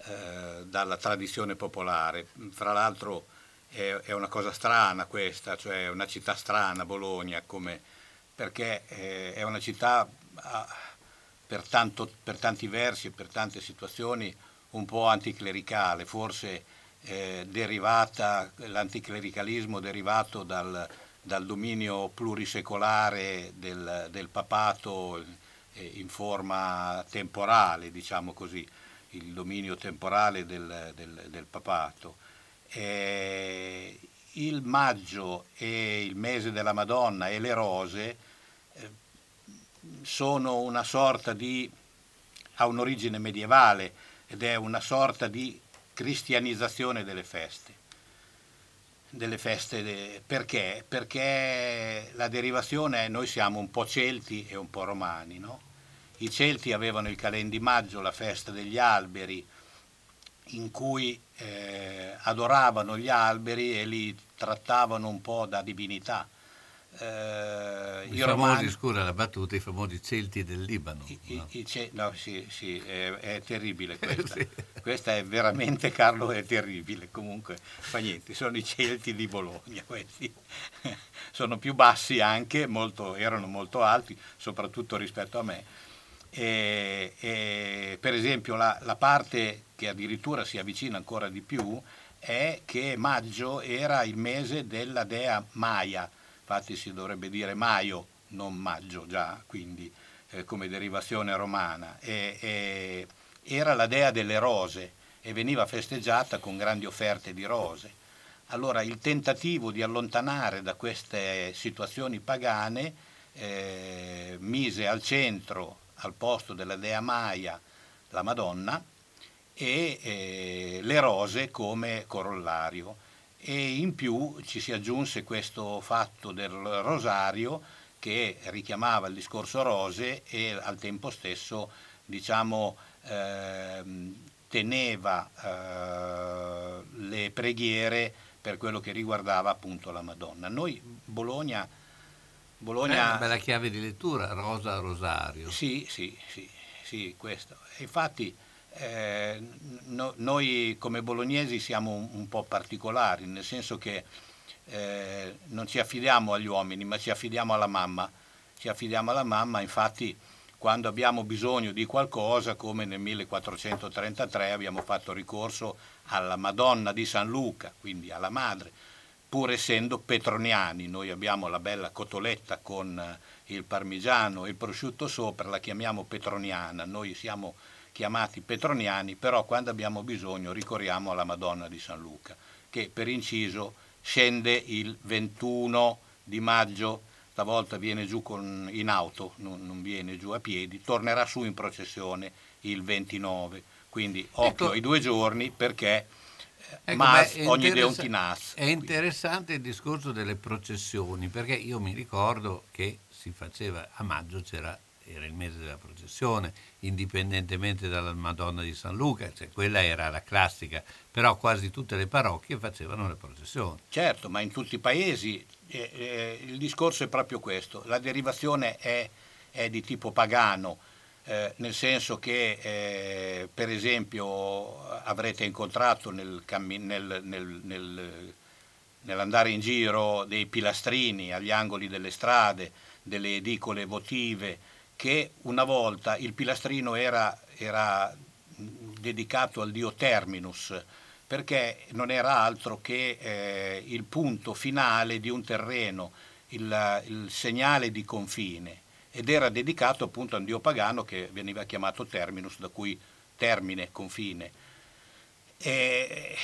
S16: eh, dalla tradizione popolare. Fra l'altro è, una cosa strana questa, cioè una città strana, Bologna, come, perché eh, è una città per, tanto- per tanti versi e per tante situazioni un po' anticlericale, forse eh, derivata, l'anticlericalismo derivato dal, dal dominio plurisecolare del, del papato eh, in forma temporale, diciamo così, il dominio temporale del, del- del papato. Eh, il maggio e il mese della Madonna e le rose eh, sono una sorta di ha un'origine medievale ed è una sorta di cristianizzazione delle feste. Delle feste de- perché? Perché la derivazione è noi siamo un po' celti e un po' romani, no? I celti avevano il calendimaggio, la festa degli alberi, in cui eh, adoravano gli alberi e li trattavano un po' da divinità. Eh,
S2: I
S16: i
S2: famosi,
S16: romani-
S2: scusa la battuta, i famosi Celti del Libano.
S16: i-
S2: no?
S16: i ce- no, sì, sì, è, è terribile <laughs> questa. Questa è veramente, Carlo, è terribile. Comunque, fa niente, sono i Celti di Bologna questi. <laughs> sono più bassi anche, molto- erano molto alti, soprattutto rispetto a me. E, e, per esempio la, la parte che addirittura si avvicina ancora di più è che maggio era il mese della dea Maya, infatti si dovrebbe dire Maio, non maggio già, quindi eh, come derivazione romana, e, e era la dea delle rose e veniva festeggiata con grandi offerte di rose. Allora il tentativo di allontanare da queste situazioni pagane eh, mise al centro, al posto della dea Maya, la Madonna e eh, le rose come corollario. E in più ci si aggiunse questo fatto del rosario che richiamava il discorso rose e al tempo stesso diciamo, ehm, teneva eh, le preghiere per quello che riguardava appunto la Madonna. Noi Bologna,
S2: È
S16: Bologna
S2: una bella chiave di lettura, Rosa Rosario.
S16: sì, sì, sì, sì, questo. Infatti eh, no- noi come bolognesi siamo un, un po' particolari, nel senso che eh, non ci affidiamo agli uomini, ma ci affidiamo alla mamma. Ci affidiamo alla mamma, infatti quando abbiamo bisogno di qualcosa, come nel 1433 abbiamo fatto ricorso alla Madonna di San Luca, quindi alla madre, pur essendo petroniani. Noi abbiamo la bella cotoletta con il parmigiano e il prosciutto sopra, la chiamiamo petroniana. Noi siamo chiamati petroniani, però quando abbiamo bisogno ricorriamo alla Madonna di San Luca, che per inciso scende il 21 di maggio, stavolta viene giù con- in auto, non, non viene giù a piedi, tornerà su in processione il 29. Quindi occhio
S2: Ecco.
S16: ai due giorni perché eh,
S2: Ecco, è
S16: ogni deontinas.
S2: È interessante il discorso delle processioni, perché io mi ricordo che si faceva a maggio, c'era, era il mese della processione, indipendentemente dalla Madonna di San Luca, cioè quella era la classica, però quasi tutte le parrocchie facevano le processioni.
S16: Certo, ma in tutti i paesi eh, eh, il discorso è proprio questo. La derivazione è, è di tipo pagano, eh, nel senso che eh, per esempio avrete incontrato nel cammi- nel- nel- nel- nell'andare in giro dei pilastrini agli angoli delle strade, delle edicole votive, che una volta il pilastrino era, era dedicato al dio Terminus, perché non era altro che eh, il punto finale di un terreno, il, il segnale di confine, ed era dedicato appunto a un dio pagano che veniva chiamato Terminus, da cui termine, confine. E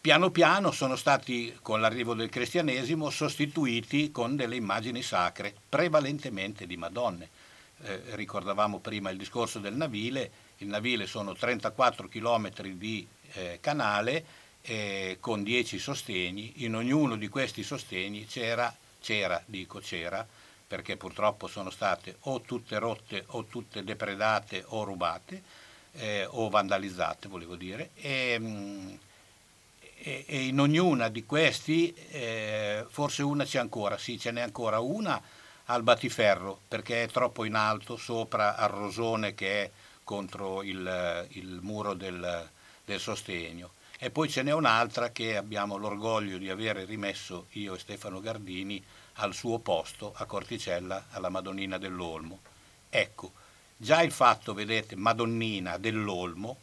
S16: piano piano sono stati, con l'arrivo del cristianesimo, sostituiti con delle immagini sacre, prevalentemente di Madonne. Eh, ricordavamo prima il discorso del navile, il navile sono 34 km di eh, canale eh, con 10 sostegni, in ognuno di questi sostegni c'era, c'era, dico c'era, perché purtroppo sono state o tutte rotte o tutte depredate o rubate eh, o vandalizzate, volevo dire, e, mh, e- e in ognuna di questi, eh, forse una c'è ancora, sì, ce n'è ancora una al battiferro perché è troppo in alto sopra al rosone che è contro il, il muro del, del sostegno. E poi ce n'è un'altra che abbiamo l'orgoglio di avere rimesso io e Stefano Gardini al suo posto a Corticella, alla Madonnina dell'Olmo. Ecco, già il fatto, vedete, Madonnina dell'Olmo,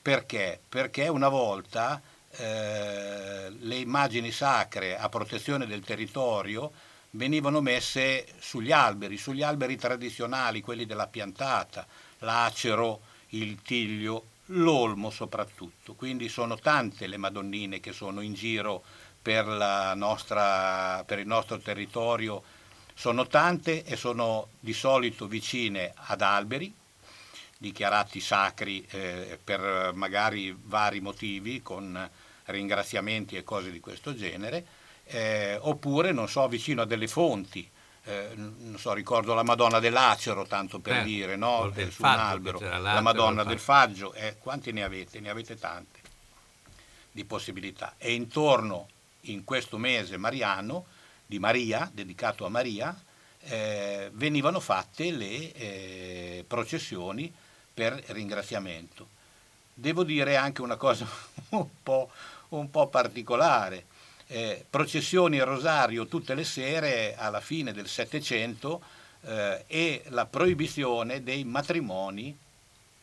S16: perché? Perché una volta eh, le immagini sacre a protezione del territorio venivano messe sugli alberi, sugli alberi tradizionali, quelli della piantata, l'acero, il tiglio, l'olmo soprattutto. Quindi sono tante le madonnine che sono in giro per, nostra, per il nostro territorio, sono tante e sono di solito vicine ad alberi, dichiarati sacri eh, per magari vari motivi, con ringraziamenti e cose di questo genere, eh, oppure, non so, vicino a delle fonti, eh, non so, ricordo la Madonna dell'Acero, tanto per
S2: Certo,
S16: dire, no? Eh, su un albero, la Madonna del Faggio, eh, quanti ne avete? Ne avete tante di possibilità. E intorno in questo mese mariano di Maria, dedicato a Maria, eh, venivano fatte le eh, processioni per ringraziamento. Devo dire anche una cosa <laughs> un po', un po' particolare. Eh, processioni e rosario tutte le sere alla fine del Settecento eh, e la proibizione dei matrimoni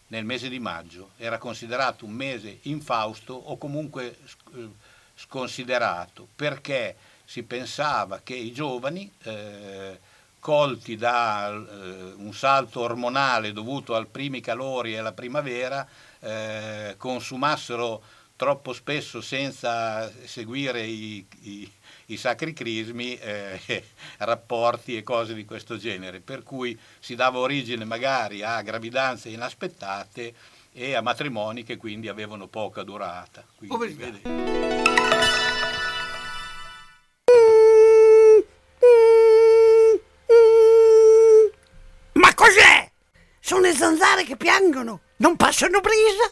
S16: nel mese di maggio. Era considerato un mese infausto o comunque eh, sconsiderato perché si pensava che i giovani, eh, colti da eh, un salto ormonale dovuto ai primi calori e alla primavera, eh, consumassero troppo spesso senza seguire i, i- i sacri crismi eh, rapporti e cose di questo genere, per cui si dava origine magari a gravidanze inaspettate e a matrimoni che quindi avevano poca durata. Quindi, vede-
S3: Ma cos'è? Sono le zanzare che piangono, non passano brisa.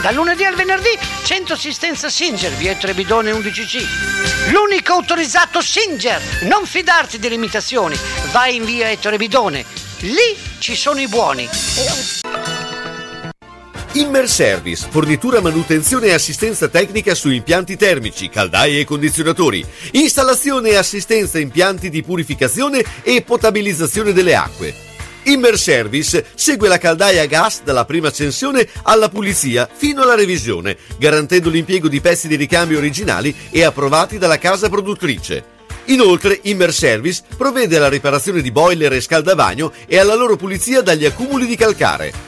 S17: Dal lunedì al venerdì, centro assistenza Singer, via Ettore Bidone 11C. L'unico autorizzato Singer. Non fidarti delle imitazioni. Vai in via Ettore Bidone. Lì ci sono i buoni.
S7: Immer Service, fornitura, manutenzione e assistenza tecnica su impianti termici, caldaie e condizionatori, installazione e assistenza impianti di purificazione e potabilizzazione delle acque. Immer Service segue la caldaia a gas dalla prima accensione alla pulizia fino alla revisione, garantendo l'impiego di pezzi di ricambio originali e approvati dalla casa produttrice. Inoltre, Immer Service provvede alla riparazione di boiler e scaldavagno e alla loro pulizia dagli accumuli di calcare.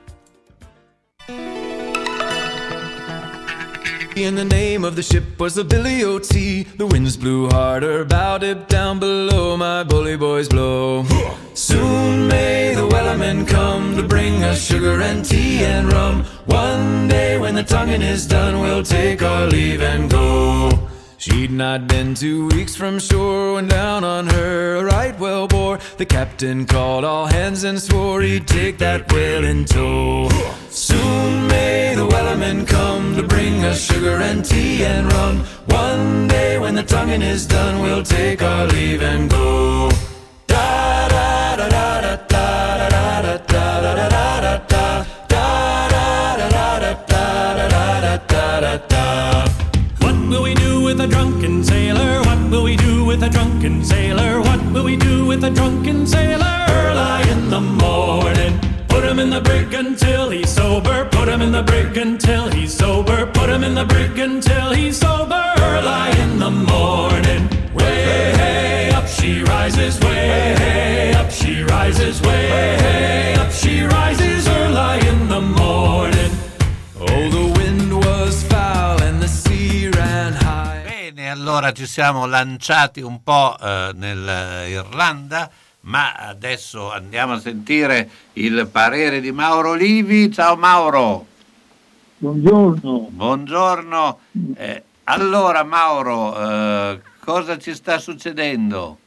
S18: And the name of the ship was the Billy O.T. The winds blew harder, bowed it down below, my bully boys blow. Soon may the wellerman come to bring us sugar and tea and rum. One day when the tonguing is done, we'll take our leave and go. She'd not been two weeks from shore when down on her a right whale bore. The captain called all hands and swore he'd take that whale in tow. Soon may the wellerman come to bring us sugar and tea and rum. One day when the tonguing is done, we'll take our leave and go. Da da da da da da
S5: with a drunken sailor? What will we do with a drunken sailor? What will we do with a drunken sailor? Early in the morning. Put him in the brig until he's sober. Put him in the brig until he's sober. Put him in the brig until he's sober. Early in the morning. Way hey, up she rises. Way hey, up she rises. Way hey, up she rises. Early in the morning.
S18: Oh, the wind was foul and the sea ran high.
S2: Allora ci siamo lanciati un po' eh, nell'Irlanda, ma adesso andiamo a sentire il parere di Mauro Livi. Ciao Mauro.
S19: Buongiorno.
S2: Buongiorno. Eh, allora Mauro, eh, cosa ci sta succedendo?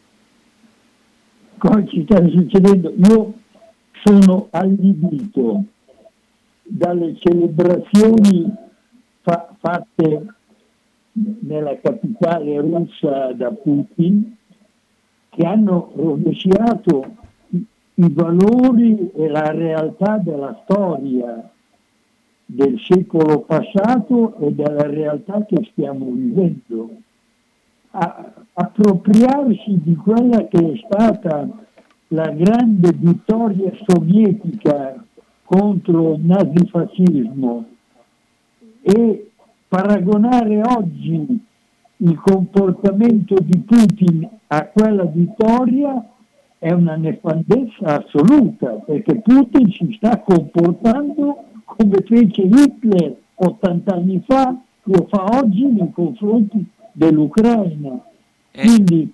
S19: Cosa ci sta succedendo? Io sono allibito dalle celebrazioni fa- fatte nella capitale russa da Putin che hanno rovesciato i, i valori e la realtà della storia del secolo passato e della realtà che stiamo vivendo. A- appropriarsi di quella che è stata la grande vittoria sovietica contro il nazifascismo e paragonare oggi il comportamento di Putin a quella vittoria è una nefandezza assoluta, perché Putin si sta comportando come fece Hitler 80 anni fa, lo fa oggi nei confronti dell'Ucraina. Quindi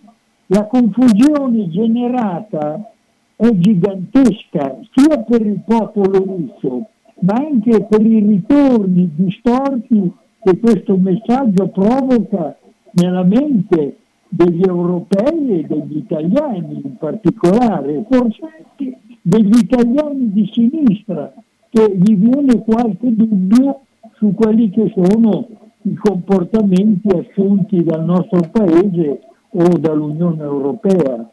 S19: la confusione generata è gigantesca sia per il popolo russo, ma anche per i ritorni distorti che questo messaggio provoca nella mente degli europei e degli italiani in particolare, forse anche degli italiani di sinistra, che gli viene qualche dubbio su quelli che sono i comportamenti assunti dal nostro paese o dall'Unione Europea.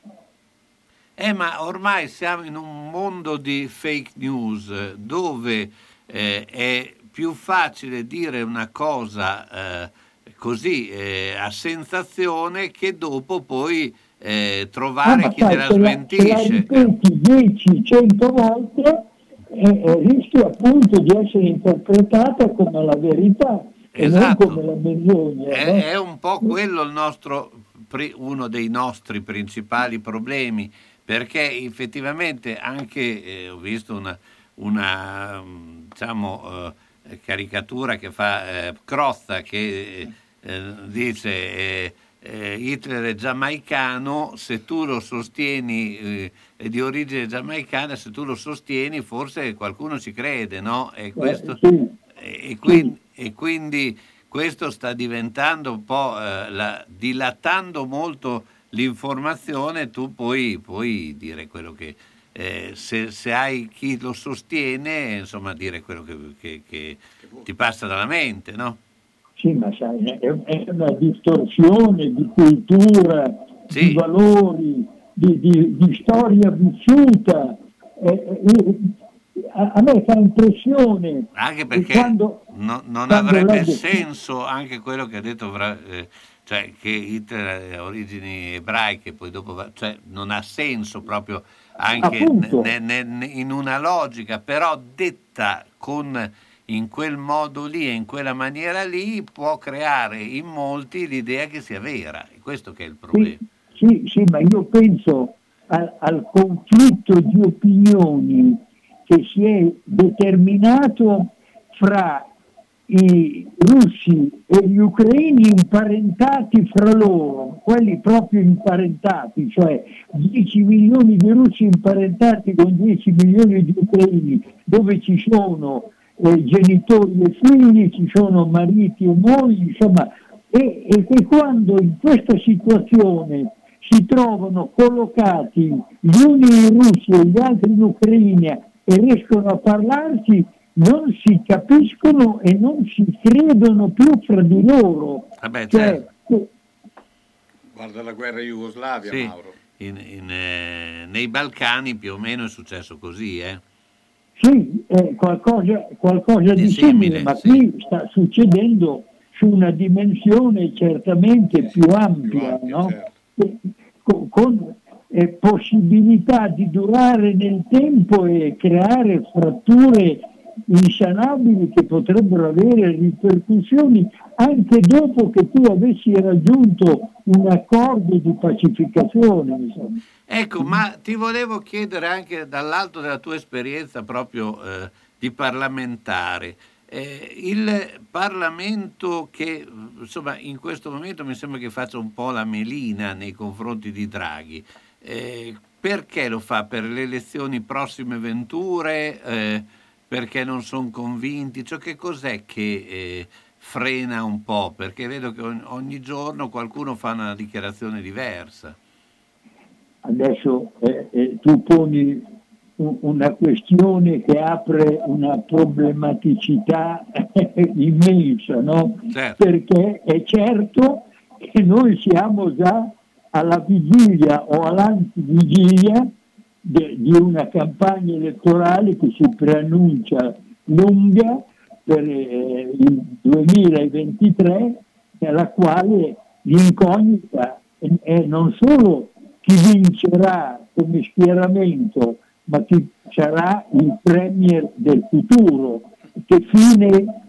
S2: Eh, ma ormai siamo in un mondo di fake news dove eh, è più facile dire una cosa eh, così eh, a sensazione che dopo poi eh, trovare
S19: Ah,
S2: chi
S19: sai,
S2: te la
S19: la, se la
S2: smentisce.
S19: ripeti 10, 100 volte eh, eh, rischia appunto di essere interpretata come la verità
S2: Esatto.
S19: e non come la menzogna.
S2: È,
S19: no?
S2: è un po' quello il nostro, uno dei nostri principali problemi, perché effettivamente anche eh, ho visto una, una, mm, diciamo, eh, caricatura che fa eh, Crozza che eh, dice eh, eh, Hitler è giamaicano, se tu lo sostieni, eh, è di origine giamaicana, se tu lo sostieni forse qualcuno ci crede, no? E questo, e, quindi, e quindi questo sta diventando un po', eh, la- dilatando molto l'informazione, tu puoi, puoi dire quello che, eh, se, se hai chi lo sostiene, insomma, dire quello che, che- che ti passa dalla mente, no?
S19: Sì, ma sai, è, una distorsione di cultura, di valori, di, di- di storia vissuta. Eh, eh, a, a me fa impressione
S2: Anche
S19: che
S2: perché
S19: quando,
S2: no- non avrebbe senso anche quello che ha detto, eh, cioè che Hitler ha origini ebraiche, poi dopo, va- cioè non ha senso proprio anche ne- ne- ne- in una logica, però detta con in quel modo lì e in quella maniera lì può creare in molti l'idea che sia vera, è questo che è il problema.
S19: Sì, sì, ma io penso a- al conflitto di opinioni che si è determinato fra i russi e gli ucraini imparentati fra loro, quelli proprio imparentati, cioè 10 milioni di russi imparentati con 10 milioni di ucraini, dove ci sono eh, genitori e figli, ci sono mariti e mogli, insomma e, e che quando in questa situazione si trovano collocati gli uni in Russia e gli altri in Ucraina e riescono a parlarsi, non si capiscono e non si credono più fra di loro.
S2: Vabbè,
S19: Cioè,
S2: certo.
S16: Guarda la guerra in Jugoslavia,
S2: Sì,
S16: Mauro.
S2: in- in, eh, nei Balcani più o meno è successo così, eh?
S19: Sì, è qualcosa, qualcosa di
S2: Di simile,
S19: simile, ma
S2: sì.
S19: qui sta succedendo su una dimensione certamente più ampia, no? E con, con, eh, possibilità di durare nel tempo e creare fratture insanabili che potrebbero avere ripercussioni anche dopo che tu avessi raggiunto un accordo di pacificazione. Insomma.
S2: Ecco, ma ti volevo chiedere anche dall'alto della tua esperienza proprio eh, di parlamentare. eh, il Parlamento che insomma in questo momento mi sembra che faccia un po' la melina nei confronti di Draghi, eh, perché lo fa? Per le elezioni prossime venture? Perché non sono convinti? Cioè, che cos'è che eh, frena un po'? Perché vedo che ogni- ogni giorno qualcuno fa una dichiarazione diversa.
S19: Adesso eh, eh, tu poni una questione che apre una problematicità <laughs> immensa, no?
S2: Certo.
S19: Perché è certo che noi siamo già alla vigilia o all'antivigilia di una campagna elettorale che si preannuncia lunga per eh, il 2023, nella quale l'incognita è, è non solo chi vincerà come schieramento, ma chi sarà il premier del futuro, che fine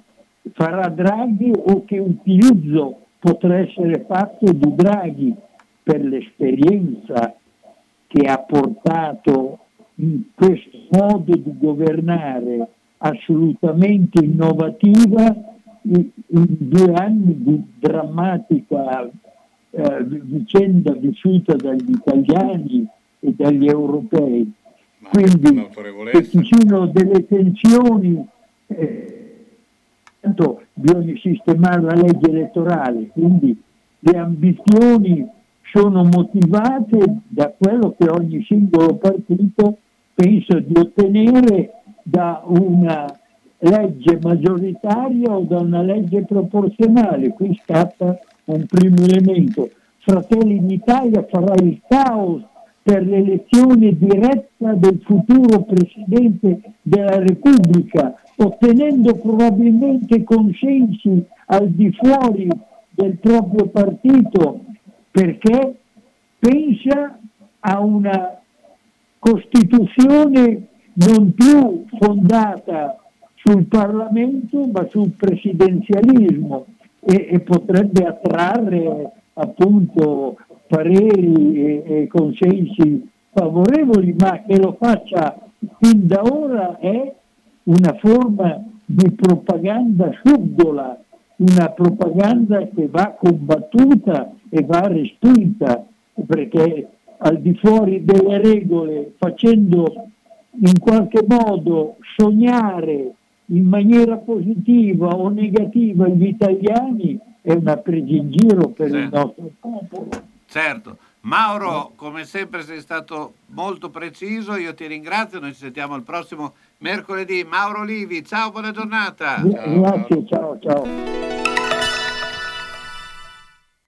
S19: farà Draghi o che utilizzo potrà essere fatto di Draghi per l'esperienza che ha portato in questo modo di governare assolutamente innovativa in, due anni di drammatica eh, vicenda vissuta dagli italiani e dagli europei. Quindi che ci siano delle tensioni, eh, tanto bisogna sistemare la legge elettorale, quindi le ambizioni sono motivate da quello che ogni singolo partito pensa di ottenere da una legge maggioritaria o da una legge proporzionale. Qui scatta un primo elemento. Fratelli d'Italia farà il caos per l'elezione diretta del futuro Presidente della Repubblica, ottenendo probabilmente consensi al di fuori del proprio partito perché pensa a una Costituzione non più fondata sul Parlamento ma sul presidenzialismo e, e potrebbe attrarre appunto pareri e, e consensi favorevoli, ma che lo faccia fin da ora è una forma di propaganda subdola, una propaganda che va combattuta e va respinta, perché al di fuori delle regole, facendo in qualche modo sognare in maniera positiva o negativa gli italiani, è una presa in giro per il nostro popolo.
S2: Certo. Mauro, come sempre sei stato molto preciso, io ti ringrazio, noi ci sentiamo il prossimo mercoledì. Mauro Livi, ciao, buona giornata.
S19: Grazie, ciao, ciao.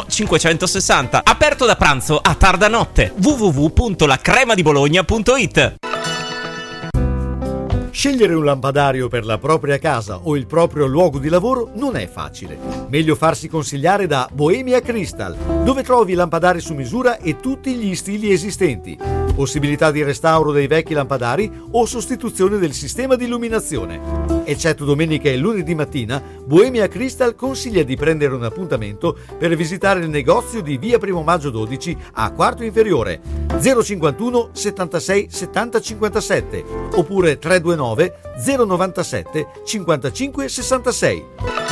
S20: 560. Aperto da pranzo a tarda notte. www.lacremadibologna.it
S7: Scegliere un lampadario per la propria casa o il proprio luogo di lavoro non è facile. Meglio farsi consigliare da Bohemia Crystal, dove trovi lampadari su misura e tutti gli stili esistenti. Possibilità di restauro dei vecchi lampadari o sostituzione del sistema di illuminazione. Eccetto domenica e lunedì mattina, Bohemia Crystal consiglia di prendere un appuntamento per visitare il negozio di via Primo Maggio 12 a quarto inferiore 051 76 70 57 oppure 329 097 55 66.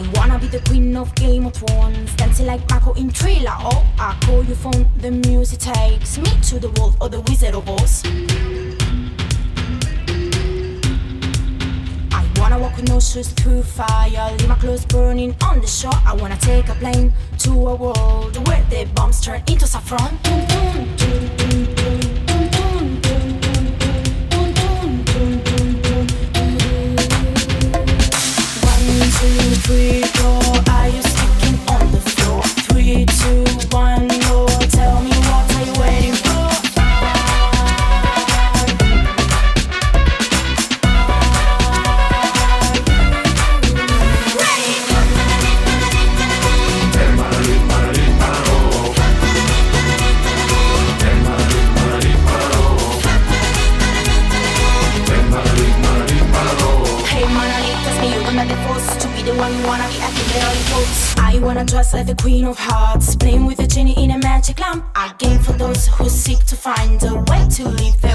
S21: I wanna be the queen of Game of Thrones, dancing like Mako in Thriller. Oh, I call you from the music takes me to the world of the Wizard of Oz. I wanna walk with no shoes through fire, leave my clothes burning on the shore. I wanna take a plane to a world where the bombs turn into saffron. Since we go the queen of hearts, playing with a genie in a magic lamp. A game for those who seek to find a way to leave their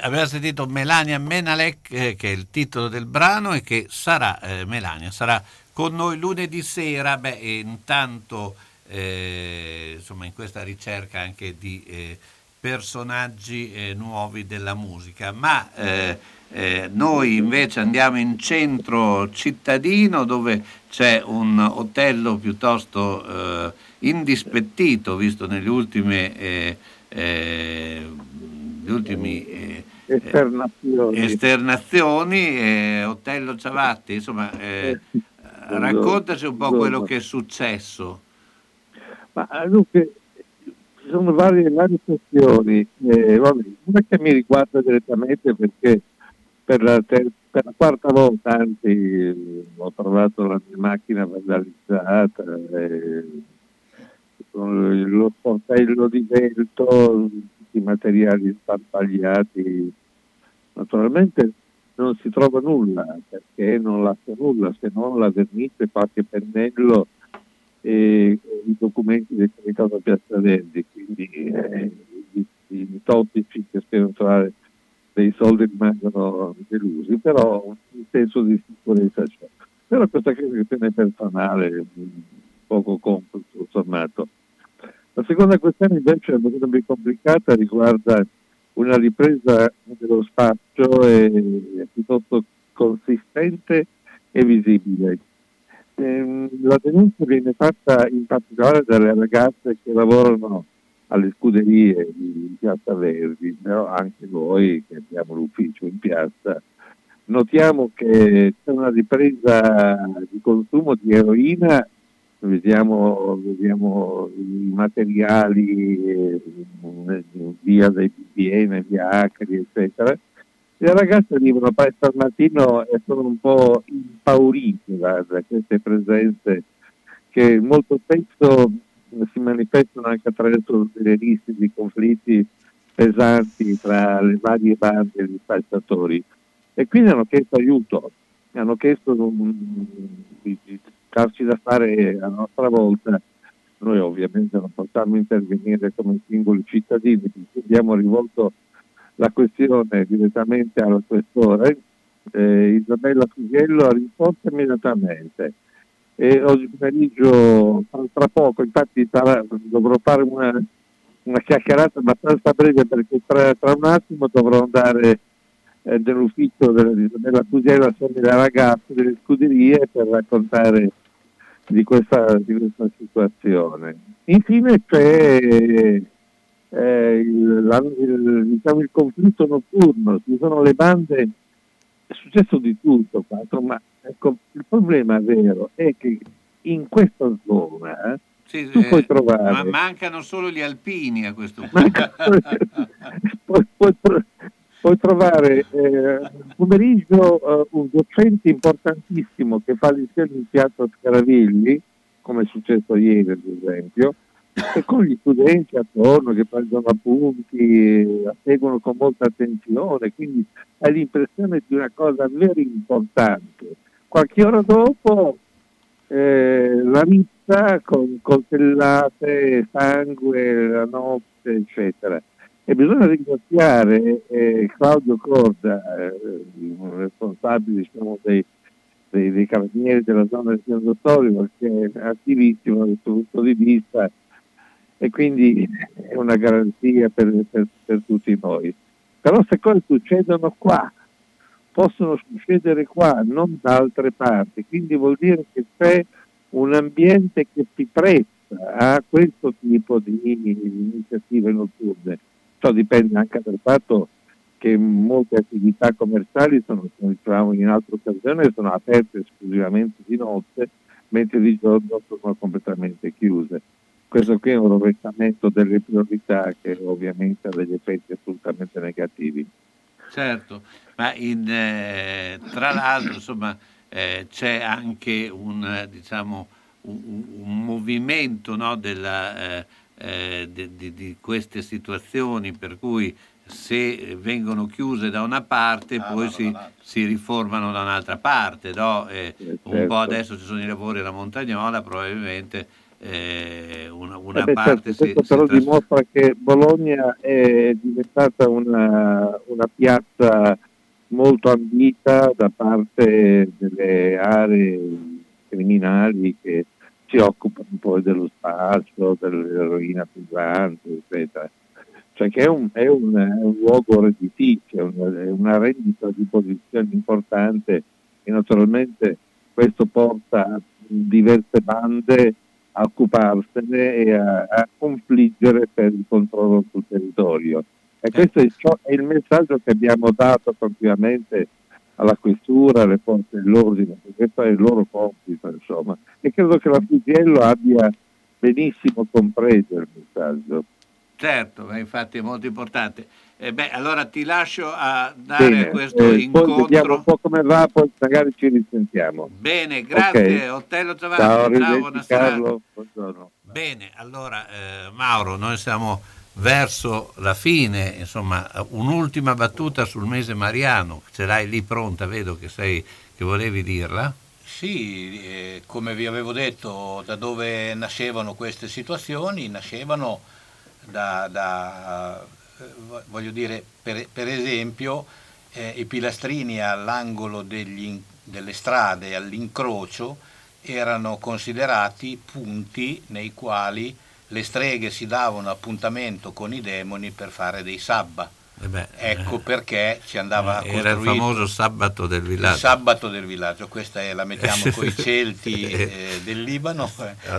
S2: abbiamo sentito Melania Menalek, eh, che è il titolo del brano e che sarà, eh, Melania, sarà con noi lunedì sera. Beh, intanto, eh, insomma, in questa ricerca anche di eh, personaggi eh, nuovi della musica. Ma eh, noi invece andiamo in centro cittadino dove c'è un Otello piuttosto indispettito, visto negli ultimi... gli ultimi eh,
S6: Esternazioni.
S2: esternazioni, eh, Otello Ciavatti, insomma, eh, raccontaci un po' quello che è successo.
S22: Ma eh, dunque, ci sono varie, varie questioni. Eh, vabbè, una che mi riguarda direttamente perché per la, ter- per la quarta volta, anzi, eh, ho trovato la mia macchina vandalizzata, eh, con lo sportello di vento, tutti i materiali sparpagliati. Naturalmente non si trova nulla perché non lascia nulla se non la vernice, qualche pennello e i documenti del comitato Piazza Verdi, quindi eh, i, i topici che sperano trovare dei soldi rimangono delusi, però un senso di sicurezza c'è. Però questa questione personale, poco compito, tutto sommato. La seconda questione invece è molto più complicata, riguarda una ripresa dello spazio e- piuttosto consistente e visibile. Ehm, la denuncia viene fatta in particolare dalle ragazze che lavorano alle scuderie di Piazza Verdi, però anche noi che abbiamo l'ufficio in piazza, notiamo che c'è una ripresa di consumo di eroina, vediamo, vediamo i materiali eh, via dei BBN, via Acri, eccetera. Le ragazze arrivano presto al mattino e sono un po' impaurite da, da queste presenze che molto spesso si manifestano anche attraverso delle liste di conflitti pesanti tra le varie bande di spacciatori e quindi hanno chiesto aiuto, hanno chiesto un- darci da fare a nostra volta. Noi ovviamente non possiamo intervenire come singoli cittadini, abbiamo rivolto la questione direttamente alla questore. Eh, Isabella Fusiello ha risposto immediatamente e oggi pomeriggio, tra poco, infatti sarà- dovrò fare una, una chiacchierata abbastanza breve perché tra, tra un attimo dovrò andare eh, nell'ufficio della- Fusiello assieme alle ragazze delle scuderie per raccontare di questa, di questa situazione. Infine c'è eh, il, la- il- diciamo, il conflitto notturno, ci sono le bande, è successo di tutto, qua, ma ecco, il problema vero è che in questa zona
S2: Sì,
S22: tu
S2: eh,
S22: puoi trovare
S2: ma mancano solo gli alpini a questo <laughs> punto.
S22: puoi, puoi tro- puoi trovare eh, pomeriggio eh, un docente importantissimo che fa lezioni in piazza Scaravilli, come è successo ieri ad esempio, e con gli studenti attorno che prendono appunti, la seguono con molta attenzione, quindi hai l'impressione di una cosa vera importante. Qualche ora dopo eh, la missa con coltellate, sangue, la notte, eccetera. E bisogna ringraziare eh, Claudio Corda, eh, il responsabile diciamo, dei, dei, dei carabinieri della zona del Dottorio, che è attivissimo da questo punto di vista e quindi è una garanzia per, per- per tutti noi. Però se cose succedono qua, possono succedere qua, non da altre parti, quindi vuol dire che c'è un ambiente che si presta a questo tipo di iniziative notturne. Ciò dipende anche dal fatto che molte attività commerciali sono, come dicevamo in altre occasioni, sono aperte esclusivamente di notte, mentre di giorno sono completamente chiuse. Questo qui è un rovesciamento delle priorità che ovviamente ha degli effetti assolutamente negativi.
S2: Certo, ma in, eh, tra l'altro insomma, eh, c'è anche un, diciamo, un- un movimento no, della, eh, eh, di, di- di queste situazioni per cui se vengono chiuse da una parte poi si, si riformano da un'altra parte. no? Eh, Un
S22: certo.
S2: po' adesso ci sono i lavori alla Montagnola, probabilmente eh, una, una
S22: Eh beh,
S2: parte
S22: certo,
S2: si,
S22: questo
S2: si
S22: però
S2: tras-
S22: dimostra che Bologna è diventata una, una piazza molto ambita da parte delle aree criminali che si occupano poi dello spazio, dell'eroina pesante, eccetera. Cioè che è un, è un- è un luogo redditizio, è una, è una rendita di posizione importante e naturalmente questo porta diverse bande a occuparsene e a, a confliggere per il controllo sul territorio. E questo è, ciò- è il messaggio che abbiamo dato continuamente alla questura, alle forze dell'ordine, perché poi è il loro compito, insomma. E credo che la Fisiello abbia benissimo compreso il messaggio.
S2: Certo, ma infatti è molto importante. Eh, beh, allora ti lascio a dare
S22: Bene,
S2: questo
S22: eh, poi vediamo
S2: incontro.
S22: un po' come va, poi magari ci risentiamo.
S2: Bene, grazie.
S22: Ok.
S2: Otello
S22: Ciao,
S2: Travaglio, ciao,
S22: arrivederci,
S2: buona serata.
S22: Carlo, buongiorno.
S2: Bene, allora eh, Mauro, noi siamo verso la fine, insomma, un'ultima battuta sul mese mariano, ce l'hai lì pronta, vedo che sei che volevi dirla.
S16: Sì, eh, come vi avevo detto, da dove nascevano queste situazioni? Nascevano da, da, eh, voglio dire, per, per esempio, eh, i pilastrini all'angolo degli delle strade, all'incrocio, erano considerati punti nei quali le streghe si davano appuntamento con i demoni per fare dei sabba.
S2: Eh beh,
S16: Ecco
S2: eh,
S16: perché si andava
S2: Era il famoso sabato del
S16: il
S2: villaggio.
S16: sabato del villaggio, questa è, la mettiamo con i Celti eh, del Libano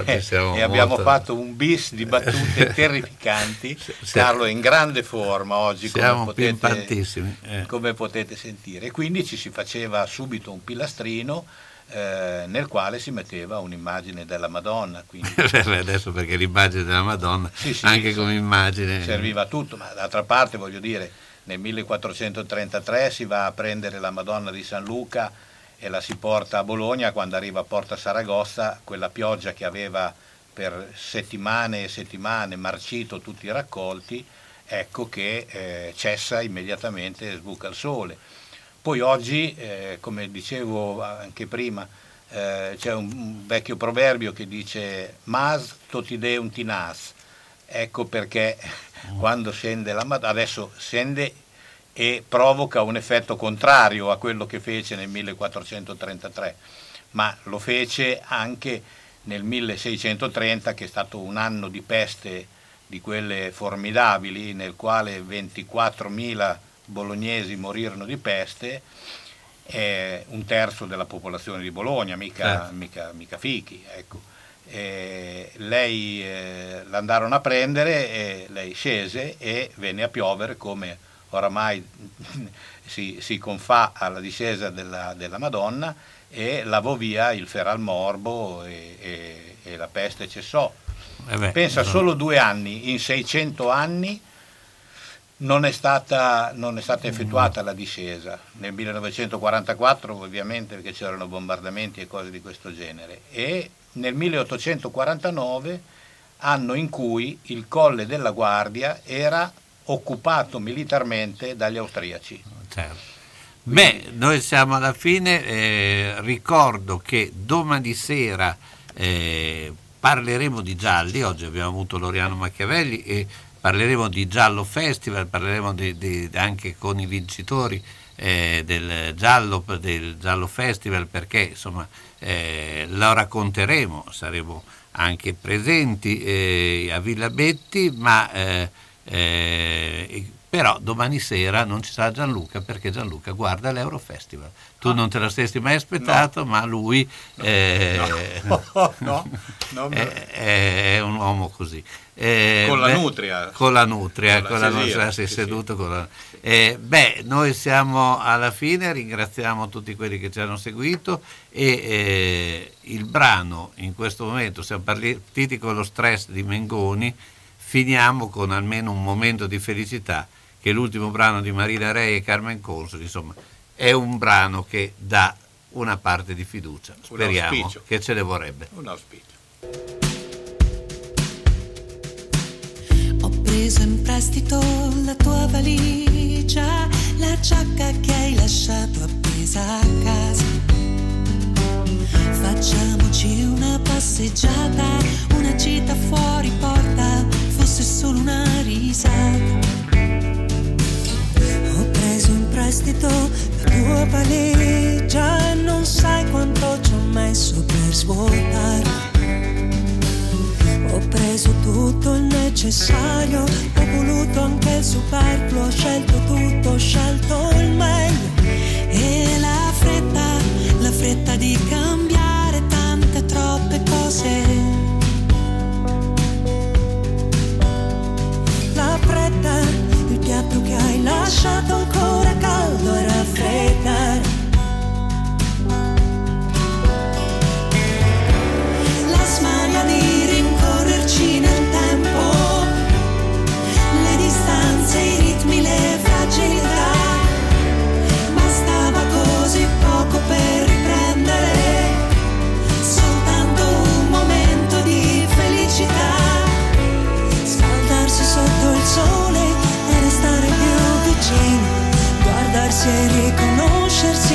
S16: eh, e abbiamo
S2: molto-
S16: fatto un bis di battute <laughs> terrificanti. Carlo è in grande forma oggi,
S2: Siamo
S16: come potete,
S2: eh.
S16: come potete sentire. E quindi ci si faceva subito un pilastrino eh, nel quale si metteva un'immagine della Madonna. <laughs>
S2: Adesso perché l'immagine della Madonna,
S16: Sì, sì,
S2: anche
S16: sì.
S2: come immagine...
S16: serviva a tutto, ma d'altra parte voglio dire, nel 1433 si va a prendere la Madonna di San Luca e la si porta a Bologna, quando arriva a Porta Saragozza, quella pioggia che aveva per settimane e settimane marcito tutti i raccolti, ecco che eh, cessa immediatamente e sbuca il sole. Poi oggi, eh, come dicevo anche prima, eh, c'è un, un vecchio proverbio che dice mas totideum tinas, ecco perché quando scende la Madonna, adesso scende e provoca un effetto contrario a quello che fece nel 1433, ma lo fece anche nel 1630 che è stato un anno di peste di quelle formidabili nel quale 24.000 bolognesi morirono di peste, eh, un terzo della popolazione di Bologna, mica,
S2: Certo.
S16: mica, mica fichi. Ecco. Eh, lei eh, l'andarono a prendere, e lei scese e venne a piovere come oramai <laughs> si, si confà alla discesa della, della Madonna e lavò via il feral morbo e, e- e la peste cessò.
S2: Eh beh,
S16: Pensa
S2: no.
S16: solo due anni, in 600 anni non è stata, non è stata effettuata la discesa. Nel 1944 ovviamente perché c'erano bombardamenti e cose di questo genere e nel 1849 anno in cui il colle della Guardia era occupato militarmente dagli austriaci.
S2: Certo. Beh, noi siamo alla fine, eh, ricordo che domani sera eh, parleremo di gialli, oggi abbiamo avuto Loriano Machiavelli e parleremo di Giallo Festival, parleremo di- di- anche con i vincitori eh, del, giallo, del Giallo Festival perché insomma eh, lo racconteremo, saremo anche presenti eh, a Villa Betti, ma eh, eh, però domani sera non ci sarà Gianluca perché Gianluca guarda l'Eurofestival. Tu non te lo stessi mai aspettato, ma lui eh, <laughs>
S16: No, no, no, <laughs>
S2: è un uomo così. Eh,
S16: Con la
S2: beh,
S16: nutria.
S2: Con la nutria,
S16: Con la
S2: con la sei
S16: sì,
S2: seduto con la- Eh, beh, noi siamo alla fine, ringraziamo tutti quelli che ci hanno seguito e eh, il brano in questo momento, siamo partiti con lo stress di Mengoni, finiamo con almeno un momento di felicità che è l'ultimo brano di Marina Rei e Carmen Consoli, insomma, è un brano che dà una parte di fiducia. Speriamo che ce ne vorrebbe.
S16: Un auspicio.
S23: Preso in prestito la tua valigia, la giacca che hai lasciato appesa a casa. Facciamoci una passeggiata, una gita fuori porta, fosse solo una risata. Ho preso in prestito la tua valigia, non sai quanto ci ho messo per svuotarla. Ho preso tutto il necessario, ho voluto anche il superfluo, ho scelto tutto, ho scelto il meglio. E la fretta, la fretta di cambiare tante troppe cose. La fretta, il piatto che hai lasciato ancora caldo e raffreddare.
S1: perderci nel tempo, le distanze, i ritmi, le fragilità. Bastava così poco per riprendere. Soltanto un momento di felicità, scaldarsi sotto il sole e restare più vicini, guardarsi e riconoscersi.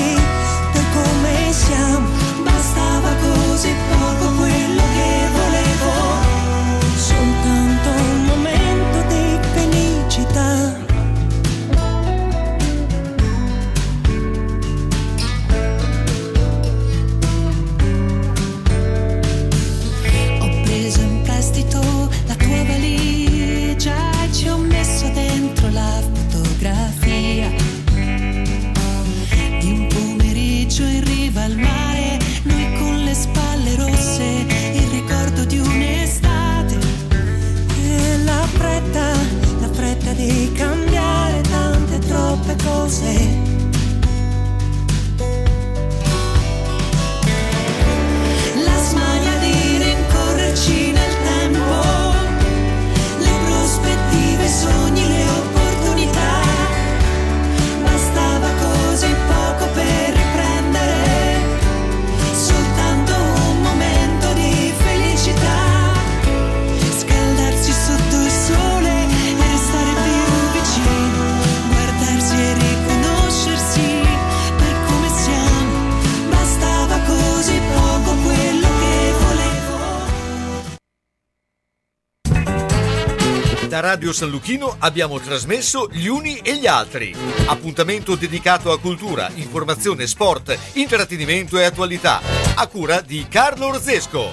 S7: Da Radio San Luchino abbiamo trasmesso Gli Uni e gli Altri. Appuntamento dedicato a cultura, informazione, sport, intrattenimento e attualità. A cura di Carlo Orzesco.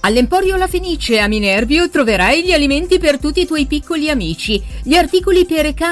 S24: All'Emporio La Fenice a Minervio troverai gli alimenti per tutti i tuoi piccoli amici, gli articoli per cani